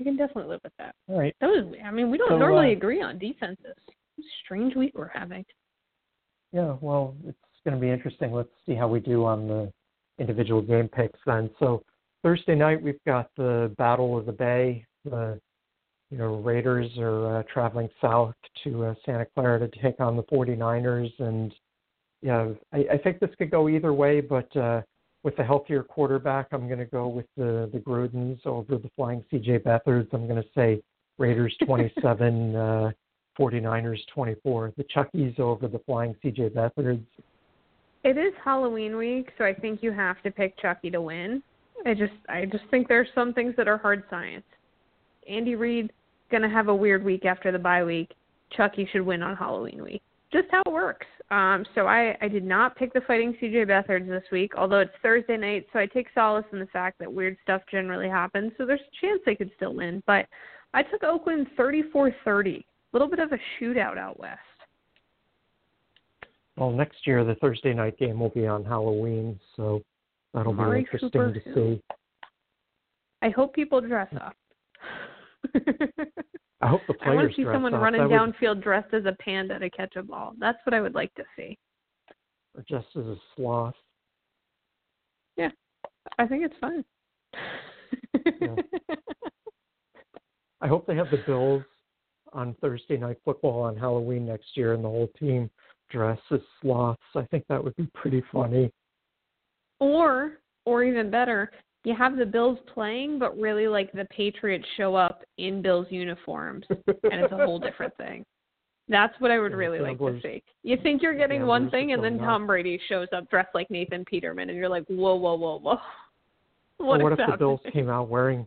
I can definitely live with that. All right. That was I mean we don't So, normally uh, agree on defenses. Strange week we're having. Yeah, well, it's going to be interesting. Let's see how we do on the individual game picks then. So Thursday night we've got the Battle of the Bay. The you know Raiders are uh, traveling south to uh, Santa Clara to take on the 49ers, and yeah, I, I think this could go either way. But uh, with a healthier quarterback, I'm going to go with the the Grudens over the Flying CJ Beathards. I'm going to say Raiders 27. uh, 49ers 24. The Chuckies over the Flying CJ Beathards. It is Halloween week, so I think you have to pick Chucky to win. I just I just think there's some things that are hard science. Andy Reid gonna have a weird week after the bye week. Chucky should win on Halloween week. Just how it works. Um, so I, I did not pick the fighting CJ Beathards this week, although it's Thursday night, so I take solace in the fact that weird stuff generally happens, so there's a chance they could still win. But I took Oakland thirty four thirty. A little bit of a shootout out west. Well, next year the Thursday night game will be on Halloween, so that'll Amari be interesting Cooper, to see. I hope people dress up. I hope the I want to see someone up. running That would- downfield dressed as a panda to catch a ball. That's what I would like to see. or just as a sloth. Yeah, I think it's fun. I hope they have the Bills on Thursday night football on Halloween next year, and the whole team dress as sloths. I think that would be pretty funny. or, or even better, you have the Bills playing, but really like the Patriots show up in Bills uniforms, and it's a whole different thing. That's what I would Yeah, really like to see. You think you're getting one thing, and then Tom Brady shows up dressed like Nathan Peterman, and you're like, whoa, whoa, whoa, whoa. What, what if the Bills came out wearing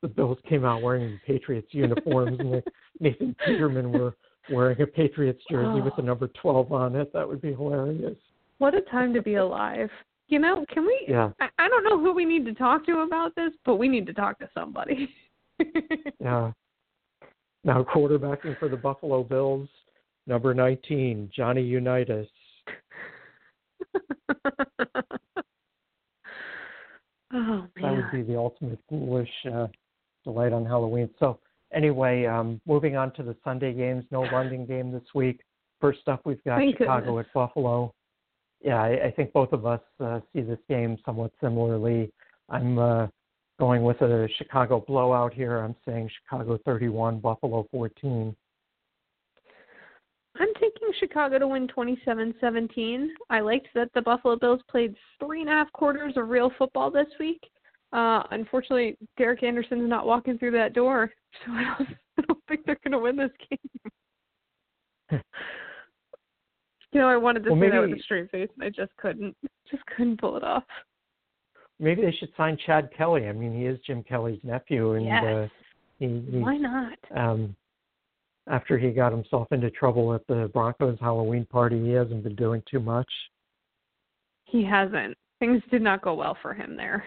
the Bills came out wearing the Patriots uniforms and Nathan Peterman were wearing a Patriots jersey with the number twelve on it? That would be hilarious. What a time to be alive. You know, can we? Yeah, I, I don't know who we need to talk to about this, but we need to talk to somebody. yeah. Now quarterbacking for the Buffalo Bills, number nineteen, Johnny Unitas. oh man. That would be the ultimate ghoulish uh, delight on Halloween. So anyway, um, moving on to the Sunday games. No London game this week. First up, we've got Thank Chicago goodness. at Buffalo. Yeah, I, I think both of us uh, see this game somewhat similarly. I'm uh, going with a Chicago blowout here. I'm saying Chicago 31, Buffalo 14. I'm taking Chicago to win 27-17. I liked that the Buffalo Bills played three and a half quarters of real football this week. Uh, unfortunately, Derek Anderson's not walking through that door, so I don't, I don't think they're going to win this game. you know, I wanted to Well, say that with a straight face, and I just couldn't. Just couldn't pull it off. Maybe they should sign Chad Kelly. I mean, he is Jim Kelly's nephew, and Yes. uh, he, he Why not? um, after he got himself into trouble at the Broncos Halloween party, he hasn't been doing too much. He hasn't. Things did not go well for him there.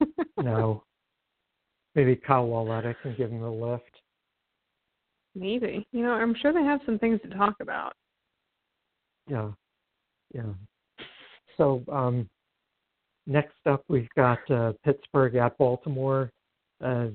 No. Maybe Kyle Walletta can give him a lift. Maybe. You know, I'm sure they have some things to talk about. Yeah. Yeah. So um, next up, we've got uh, Pittsburgh at Baltimore. Uh,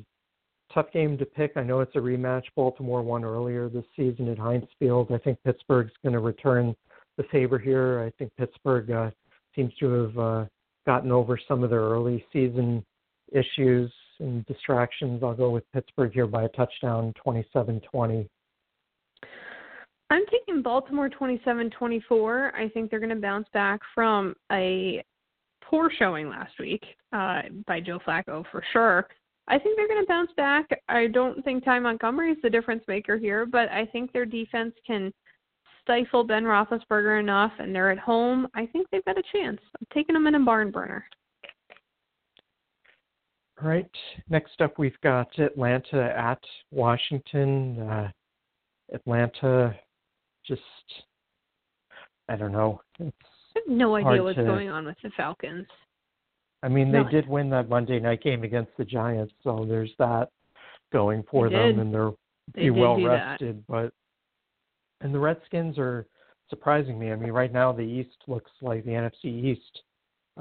tough game to pick. I know it's a rematch. Baltimore won earlier this season at Heinz Field. I think Pittsburgh's going to return the favor here. I think Pittsburgh uh, seems to have uh, gotten over some of their early season issues and distractions. I'll go with Pittsburgh here by a touchdown, 27-20. I'm taking Baltimore 27-24. I think they're going to bounce back from a poor showing last week uh, by Joe Flacco for sure. I think they're going to bounce back. I don't think Ty Montgomery is the difference maker here, but I think their defense can stifle Ben Roethlisberger enough, and they're at home. I think they've got a chance. I'm taking them in a barn burner. All right. Next up, we've got Atlanta at Washington. Uh, Atlanta, just I don't know. It's I have no idea what's to- going on with the Falcons. I mean, they None. did win that Monday night game against the Giants, so there's that going for They them, did. and they're They be well do that. rested. But and the Redskins are surprising me. I mean, right now the East looks like the NFC East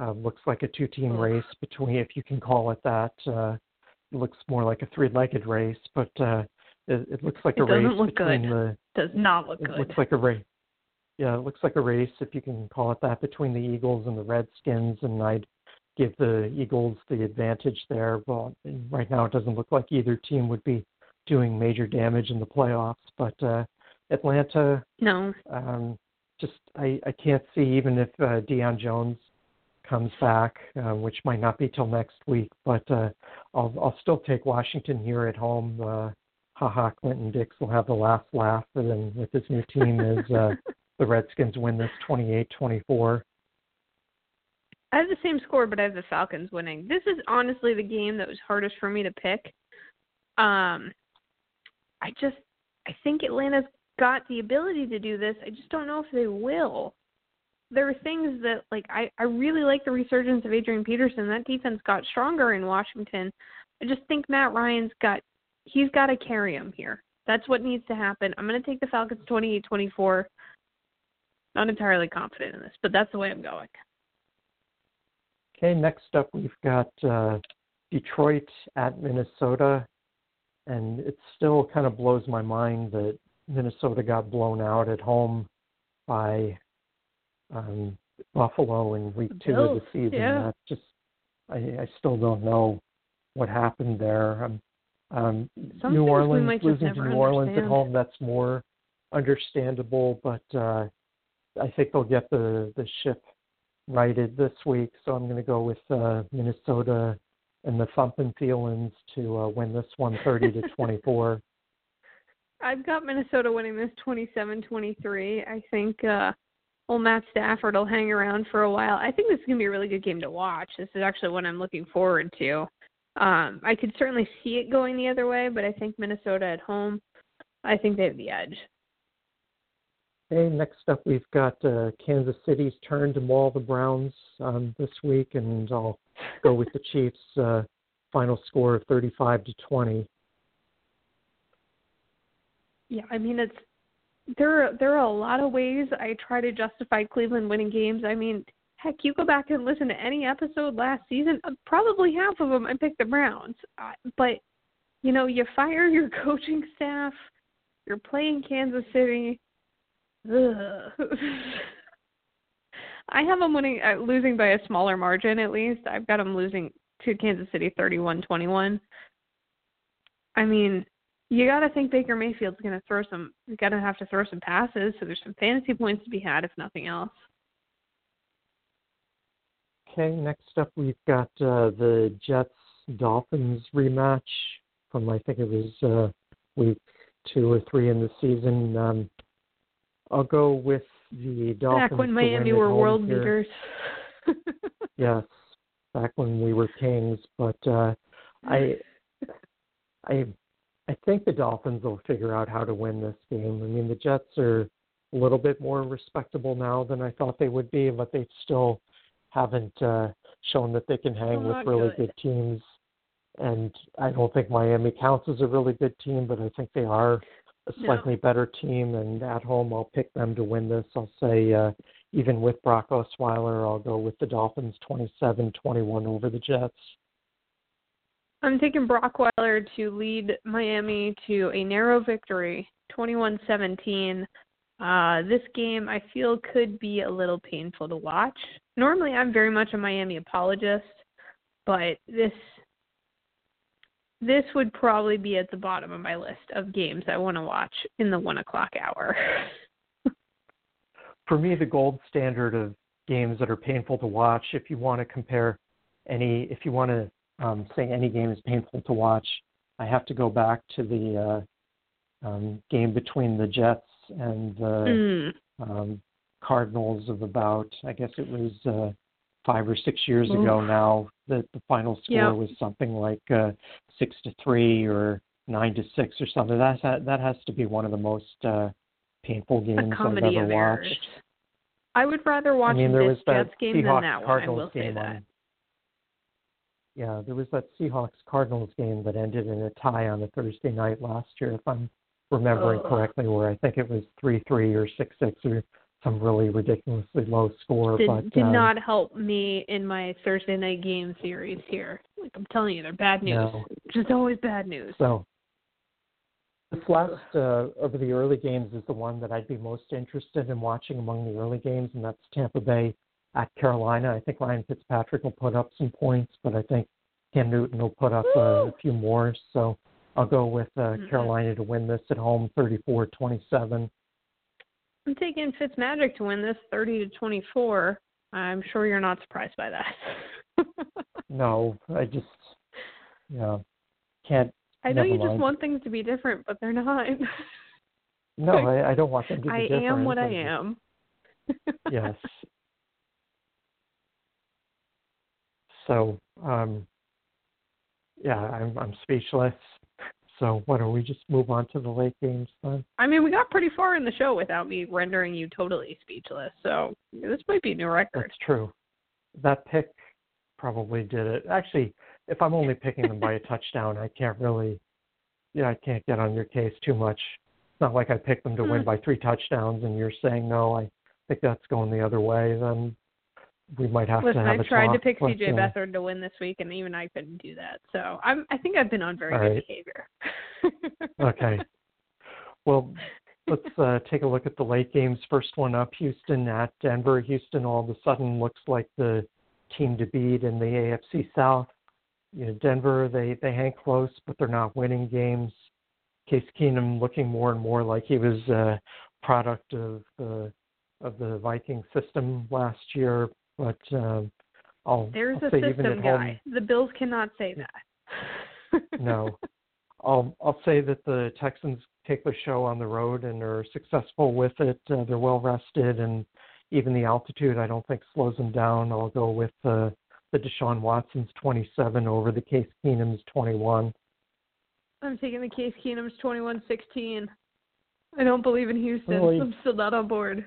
uh, looks like a two-team Ugh. race between, if you can call it that. Uh, it looks more like a three-legged race, but uh, it, it looks like It a race doesn't look between good. the Does not look good it good. looks like a race. Yeah, it looks like a race, if you can call it that, between the Eagles and the Redskins, and I'd give the Eagles the advantage there. Well, right now it doesn't look like either team would be doing major damage in the playoffs, but uh, Atlanta, no. um, just I, I can't see even if uh, Deion Jones comes back, uh, which might not be till next week, but uh, I'll I'll still take Washington here at home. Uh, Ha Ha, Clinton Dix will have the last laugh, and then with his new team is uh, the Redskins win this 28-24. I have the same score, but I have the Falcons winning. This is honestly the game that was hardest for me to pick. Um, I just, I think Atlanta's got the ability to do this. I just don't know if they will. There are things that, like, I, I really like the resurgence of Adrian Peterson. That defense got stronger in Washington. I just think Matt Ryan's got, he's got to carry him here. That's what needs to happen. I'm going to take the Falcons 28 24. Not entirely confident in this, but that's the way I'm going. Okay, next up we've got uh, Detroit at Minnesota, and it still kind of blows my mind that Minnesota got blown out at home by um, Buffalo in week two of the season. yeah. Just I, I still don't know what happened there. Um, um, Some New Orleans losing to New Orleans at home that's more understandable, but uh, I think they'll get the the ship righted this week. So I'm going to go with uh, Minnesota and the thumping feelings to uh, win this one 30 to 24. I've got Minnesota winning this 27-23. I think uh old Matt Stafford will hang around for a while. I think this is going to be a really good game to watch. This is actually what I'm looking forward to. Um I could certainly see it going the other way, but I think Minnesota at home, I think they have the edge. Okay, next up we've got uh, Kansas City's turn to maul the Browns um, this week, and I'll go with the Chiefs' uh, final score of 35 to 20. Yeah, I mean it's there there are a lot of ways I try to justify Cleveland winning games. I mean, heck, you go back and listen to any episode last season, uh, probably half of them I picked the Browns. But you know, you fire your coaching staff, you're playing Kansas City. I have them winning, uh, losing by a smaller margin at least. I've got them losing to Kansas City, thirty-one twenty-one. I mean, you got to think Baker Mayfield's going to throw some. You got to have to throw some passes, so there's some fantasy points to be had, if nothing else. Okay, next up we've got uh, the Jets Dolphins rematch from I think it was uh, week two or three in the season. Um, I'll go with the Dolphins. Back when Miami were world here. beaters. Yes, back when we were kings. But uh, I, I, I think the Dolphins will figure out how to win this game. I mean, the Jets are a little bit more respectable now than I thought they would be, but they still haven't uh, shown that they can hang with really good. good teams. And I don't think Miami counts as a really good team, but I think they are a No. slightly better team. And at home, I'll pick them to win this. I'll say uh, even with Brock Osweiler, I'll go with the Dolphins 27-21 over the Jets. I'm taking Brockweiler to lead Miami to a narrow victory, 21-17. Uh, this game I feel could be a little painful to watch. Normally, I'm very much a Miami apologist, but this this would probably be at the bottom of my list of games I want to watch in the one o'clock hour. For me, the gold standard of games that are painful to watch, if you want to compare any, if you want to um, say any game is painful to watch, I have to go back to the uh, um, game between the Jets and the mm. um, Cardinals of about, I guess it was uh, five or six years Ooh. ago now. That the final score yep. was something like uh, six to three or nine to six or something. That that has to be one of the most uh, painful games I've ever watched. Errors. I would rather watch I mean, there this was Jets game Seahawks than that Cardinals one. I will game say that. On, yeah, there was that Seahawks Cardinals game that ended in a tie on a Thursday night last year, if I'm remembering oh. correctly, where I think it was three three or six six or some really ridiculously low score. Did, but did um, not help me in my Thursday night game series here. Like I'm telling you, they're bad news. No. Just always bad news. So this last uh, of the early games is the one that I'd be most interested in watching among the early games, and that's Tampa Bay at Carolina. I think Ryan Fitzpatrick will put up some points, but I think Cam Newton will put up uh, a few more. So I'll go with uh, mm-hmm. Carolina to win this at home, 34-27. I'm taking Fitzmagic to win this, 30 to 24. I'm sure you're not surprised by that. no, I just, yeah, can't I know you mind. just want things to be different, but they're not. no, I, I don't want them to be I different. I am what I am. yes. So, um, yeah, I'm I'm speechless. So, why don't we just move on to the late games then? I mean, we got pretty far in the show without me rendering you totally speechless. So, this might be a new record. That's true. That pick probably did it. Actually, if I'm only picking them by a touchdown, I can't really, yeah, I can't get on your case too much. It's not like I picked them to win hmm. by three touchdowns, and you're saying no. I think that's going the other way. Then we might have Listen, to have I tried to pick CJ Beathard to win this week, and even I couldn't do that. So I'm, I think I've been on very good right. behavior. okay. Well, let's uh, take a look at the late games. First one up, Houston at Denver. Houston all of a sudden looks like the team to beat in the AFC South. You know, Denver, they they hang close, but they're not winning games. Case Keenum looking more and more like he was a product of the of the Viking system last year. But um, I'll, there's I'll a say system guy. Home, the Bills cannot say that. no, I'll I'll say that the Texans take the show on the road and are successful with it. Uh, they're well rested and even the altitude I don't think slows them down. I'll go with uh, the Deshaun Watson's 27 over the Case Keenum's 21. I'm taking the Case Keenum's 21-16. I don't believe in Houston. Really? I'm still not on board.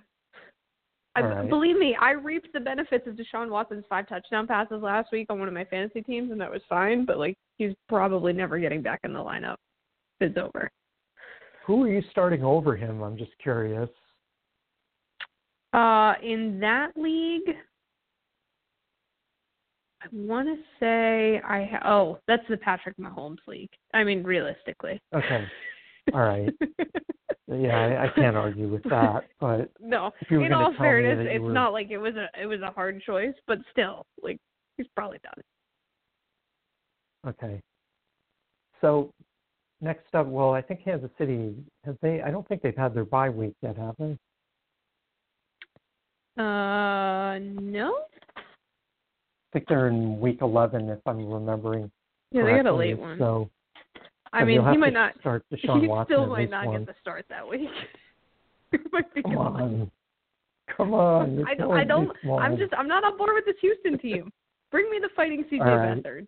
I, right. Believe me, I reaped the benefits of Deshaun Watson's five touchdown passes last week on one of my fantasy teams, and that was fine. But like, he's probably never getting back in the lineup. It's over. Who are you starting over him? I'm just curious. Uh, in that league, I want to say I ha- oh that's the Patrick Mahomes league. I mean, realistically. Okay. All right. yeah, I, I can't argue with that. But no, if you were in all fairness, it's were... not like it was a it was a hard choice, but still, like he's probably done. Okay. So next up, well, I think Kansas City have they? I don't think they've had their bye week yet, have they? Uh, no. I think they're in week 11, if I'm remembering. Yeah, they got a late one. So, I mean, he might not start Deshaun he Watson still might not get the start that week. Come on, come on. I don't. I don't. I'm just. I'm not on board with this Houston team. Bring me the fighting CJ right. Beathard.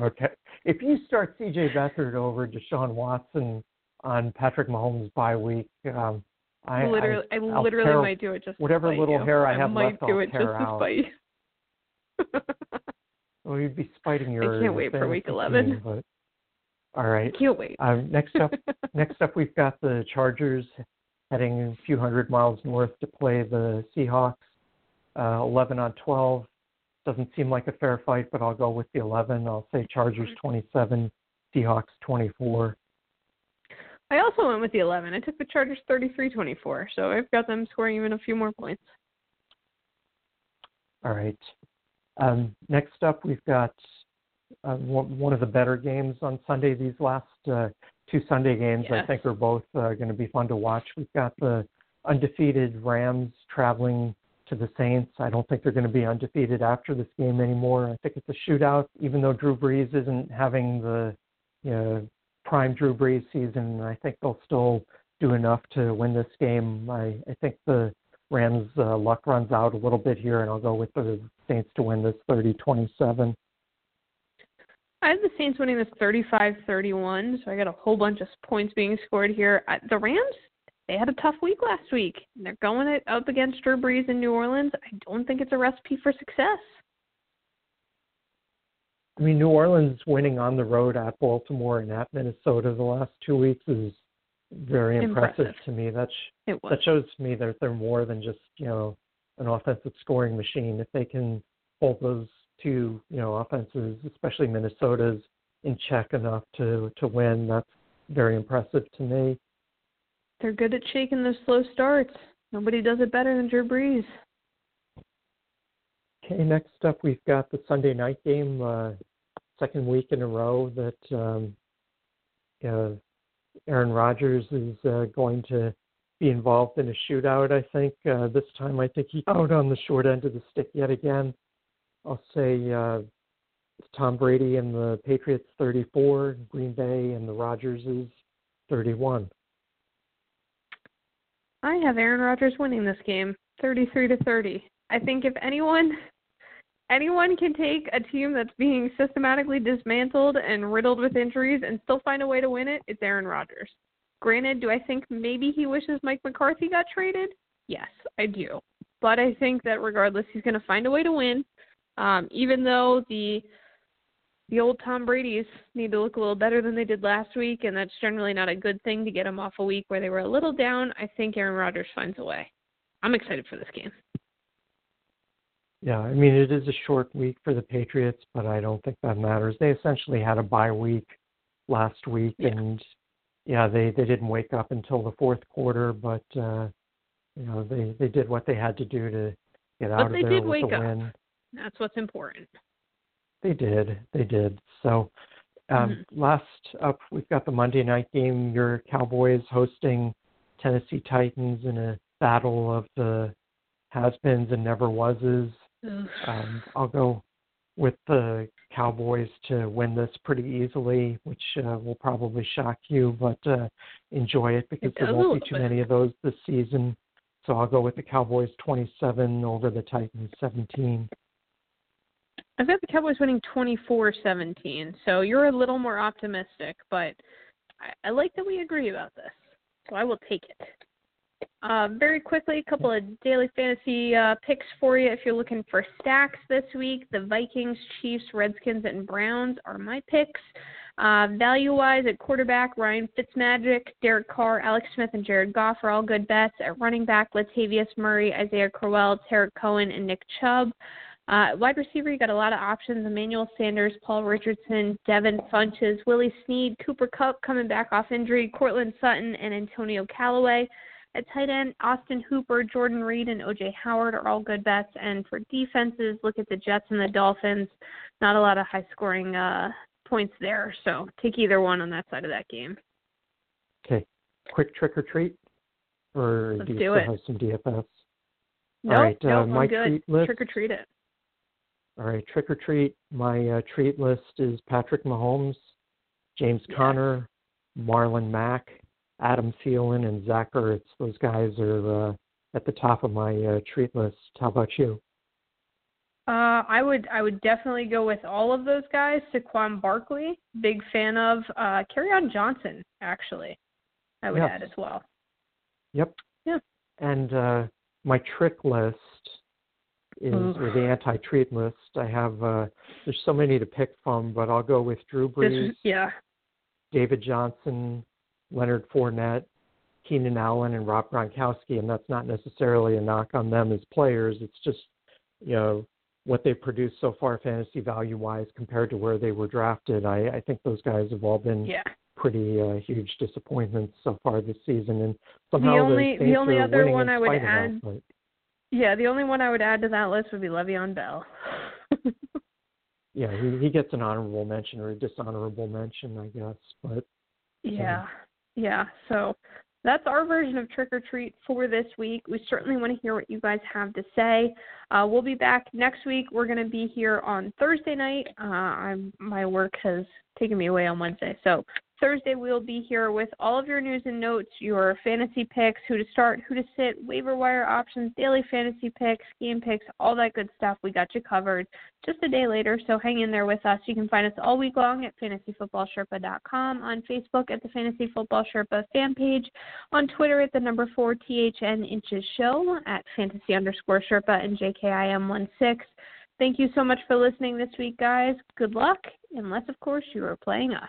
okay. If you start CJ Beathard over Deshaun Watson on Patrick Mahomes' bye week, um, I literally, I, I literally tear, might do it just whatever little you. hair I I have might left. do I'll it tear just out. to spite you. well, you'd be spiting your. I can't wait for week 11. Team, but, all right. Can't wait. Um, next up, next up, we've got the Chargers heading a few hundred miles north to play the Seahawks. Uh, 11 on 12 doesn't seem like a fair fight, but I'll go with the 11. I'll say Chargers 27, Seahawks 24. I also went with the 11. I took the Chargers 33-24, so I've got them scoring even a few more points. All right. Um, next up, we've got uh, one of the better games on Sunday. These last uh, two Sunday games, yes. I think, are both uh, going to be fun to watch. We've got the undefeated Rams traveling to the Saints. I don't think they're going to be undefeated after this game anymore. I think it's a shootout, even though Drew Brees isn't having the you know, prime Drew Brees season. I think they'll still do enough to win this game. I, I think the Rams' uh, luck runs out a little bit here, and I'll go with the Saints to win this 30-27. I have the Saints winning this 35-31, so I got a whole bunch of points being scored here. The Rams, they had a tough week last week. They're going up against Drew Brees in New Orleans. I don't think it's a recipe for success. I mean, New Orleans winning on the road at Baltimore and at Minnesota the last two weeks is very impressive, impressive. to me. That sh- that shows me that they're more than just you know an offensive scoring machine. If they can hold those two you know offenses, especially Minnesota's, in check enough to to win, that's very impressive to me. They're good at shaking those slow starts. Nobody does it better than Drew Brees. Okay, next up we've got the Sunday night game, uh, second week in a row that um, uh, Aaron Rodgers is uh, going to be involved in a shootout. I think uh, this time I think he's out on the short end of the stick yet again. I'll say uh, Tom Brady and the Patriots 34, Green Bay and the Rodgers is 31. I have Aaron Rodgers winning this game, 33 to 30. I think if anyone anyone can take a team that's being systematically dismantled and riddled with injuries and still find a way to win it, it's Aaron Rodgers. Granted, do I think maybe he wishes Mike McCarthy got traded? Yes, I do. But I think that regardless, he's going to find a way to win. Um, even though the the old Tom Brady's need to look a little better than they did last week, and that's generally not a good thing to get them off a week where they were a little down. I think Aaron Rodgers finds a way. I'm excited for this game. Yeah, I mean it is a short week for the Patriots, but I don't think that matters. They essentially had a bye week last week, yeah. and yeah, they they didn't wake up until the fourth quarter, but uh, you know they they did what they had to do to get out but of there with the win. Up. That's what's important. They did, they did. So um, mm-hmm. last up, we've got the Monday night game. Your Cowboys hosting Tennessee Titans in a battle of the has-beens and never-wases. Um, I'll go with the Cowboys to win this pretty easily, which uh, will probably shock you, but uh, enjoy it because it there won't be too bit. many of those this season. So I'll go with the Cowboys 27 over the Titans 17. I've got the Cowboys winning 24-17, so you're a little more optimistic, but I, I like that we agree about this, so I will take it. Uh, very quickly, a couple of daily fantasy uh, picks for you. If you're looking for stacks this week, the Vikings, Chiefs, Redskins, and Browns are my picks. Uh, value wise, at quarterback, Ryan Fitzmagic, Derek Carr, Alex Smith, and Jared Goff are all good bets. At running back, Latavius Murray, Isaiah Crowell, Tarik Cohen, and Nick Chubb. Uh, wide receiver, you got a lot of options. Emmanuel Sanders, Paul Richardson, Devin Funchess, Willie Snead, Cooper Kupp coming back off injury, Courtland Sutton, and Antonio Callaway. At tight end, Austin Hooper, Jordan Reed, and OJ Howard are all good bets. And for defenses, look at the Jets and the Dolphins. Not a lot of high scoring uh, points there, so take either one on that side of that game. Okay. Quick trick or treat? Or Let's do you do still it. have some DFS? Nope, All right, uh, nope, my I'm good. treat list. Trick or treat it. All right, trick or treat. My uh, treat list is Patrick Mahomes, James. Conner, Marlon Mack, Adam Thielen, and Zach Ertz. Those guys are uh, at the top of my uh, treat list. How about you? Uh, I would I would definitely go with all of those guys. Saquon Barkley, big fan of. Uh, on Johnson, actually, I would add as well. Yep. Yeah. And uh, my trick list is, Ooh. or the anti-treat list. I have. Uh, there's so many to pick from, but I'll go with Drew Brees, was- yeah. David Johnson, Leonard Fournette, Keenan Allen and Rob Gronkowski, and that's not necessarily a knock on them as players. It's just you know what they've produced so far, fantasy value wise, compared to where they were drafted. I, I think those guys have all been yeah. pretty uh, huge disappointments so far this season, and somehow the only the, the only other one I would add. That, yeah, the only one I would add to that list would be Le'Veon Bell. yeah, he he gets an honorable mention or a dishonorable mention, I guess. But yeah, yeah. So that's our version of trick or treat for this week. We certainly want to hear what you guys have to say. Uh, we'll be back next week. We're going to be here on Thursday night. Uh, I'm my work has taken me away on Wednesday, so Thursday, we'll be here with all of your news and notes, your fantasy picks, who to start, who to sit, waiver wire options, daily fantasy picks, game picks, all that good stuff. We got you covered just a day later, so hang in there with us. You can find us all week long at fantasyfootballsherpa.com, on Facebook at the Fantasy Football Sherpa fan page, on Twitter at the number 4 THN Inches Show, at fantasy underscore Sherpa and JKIM16. Thank you so much for listening this week, guys. Good luck, unless, of course, you are playing us.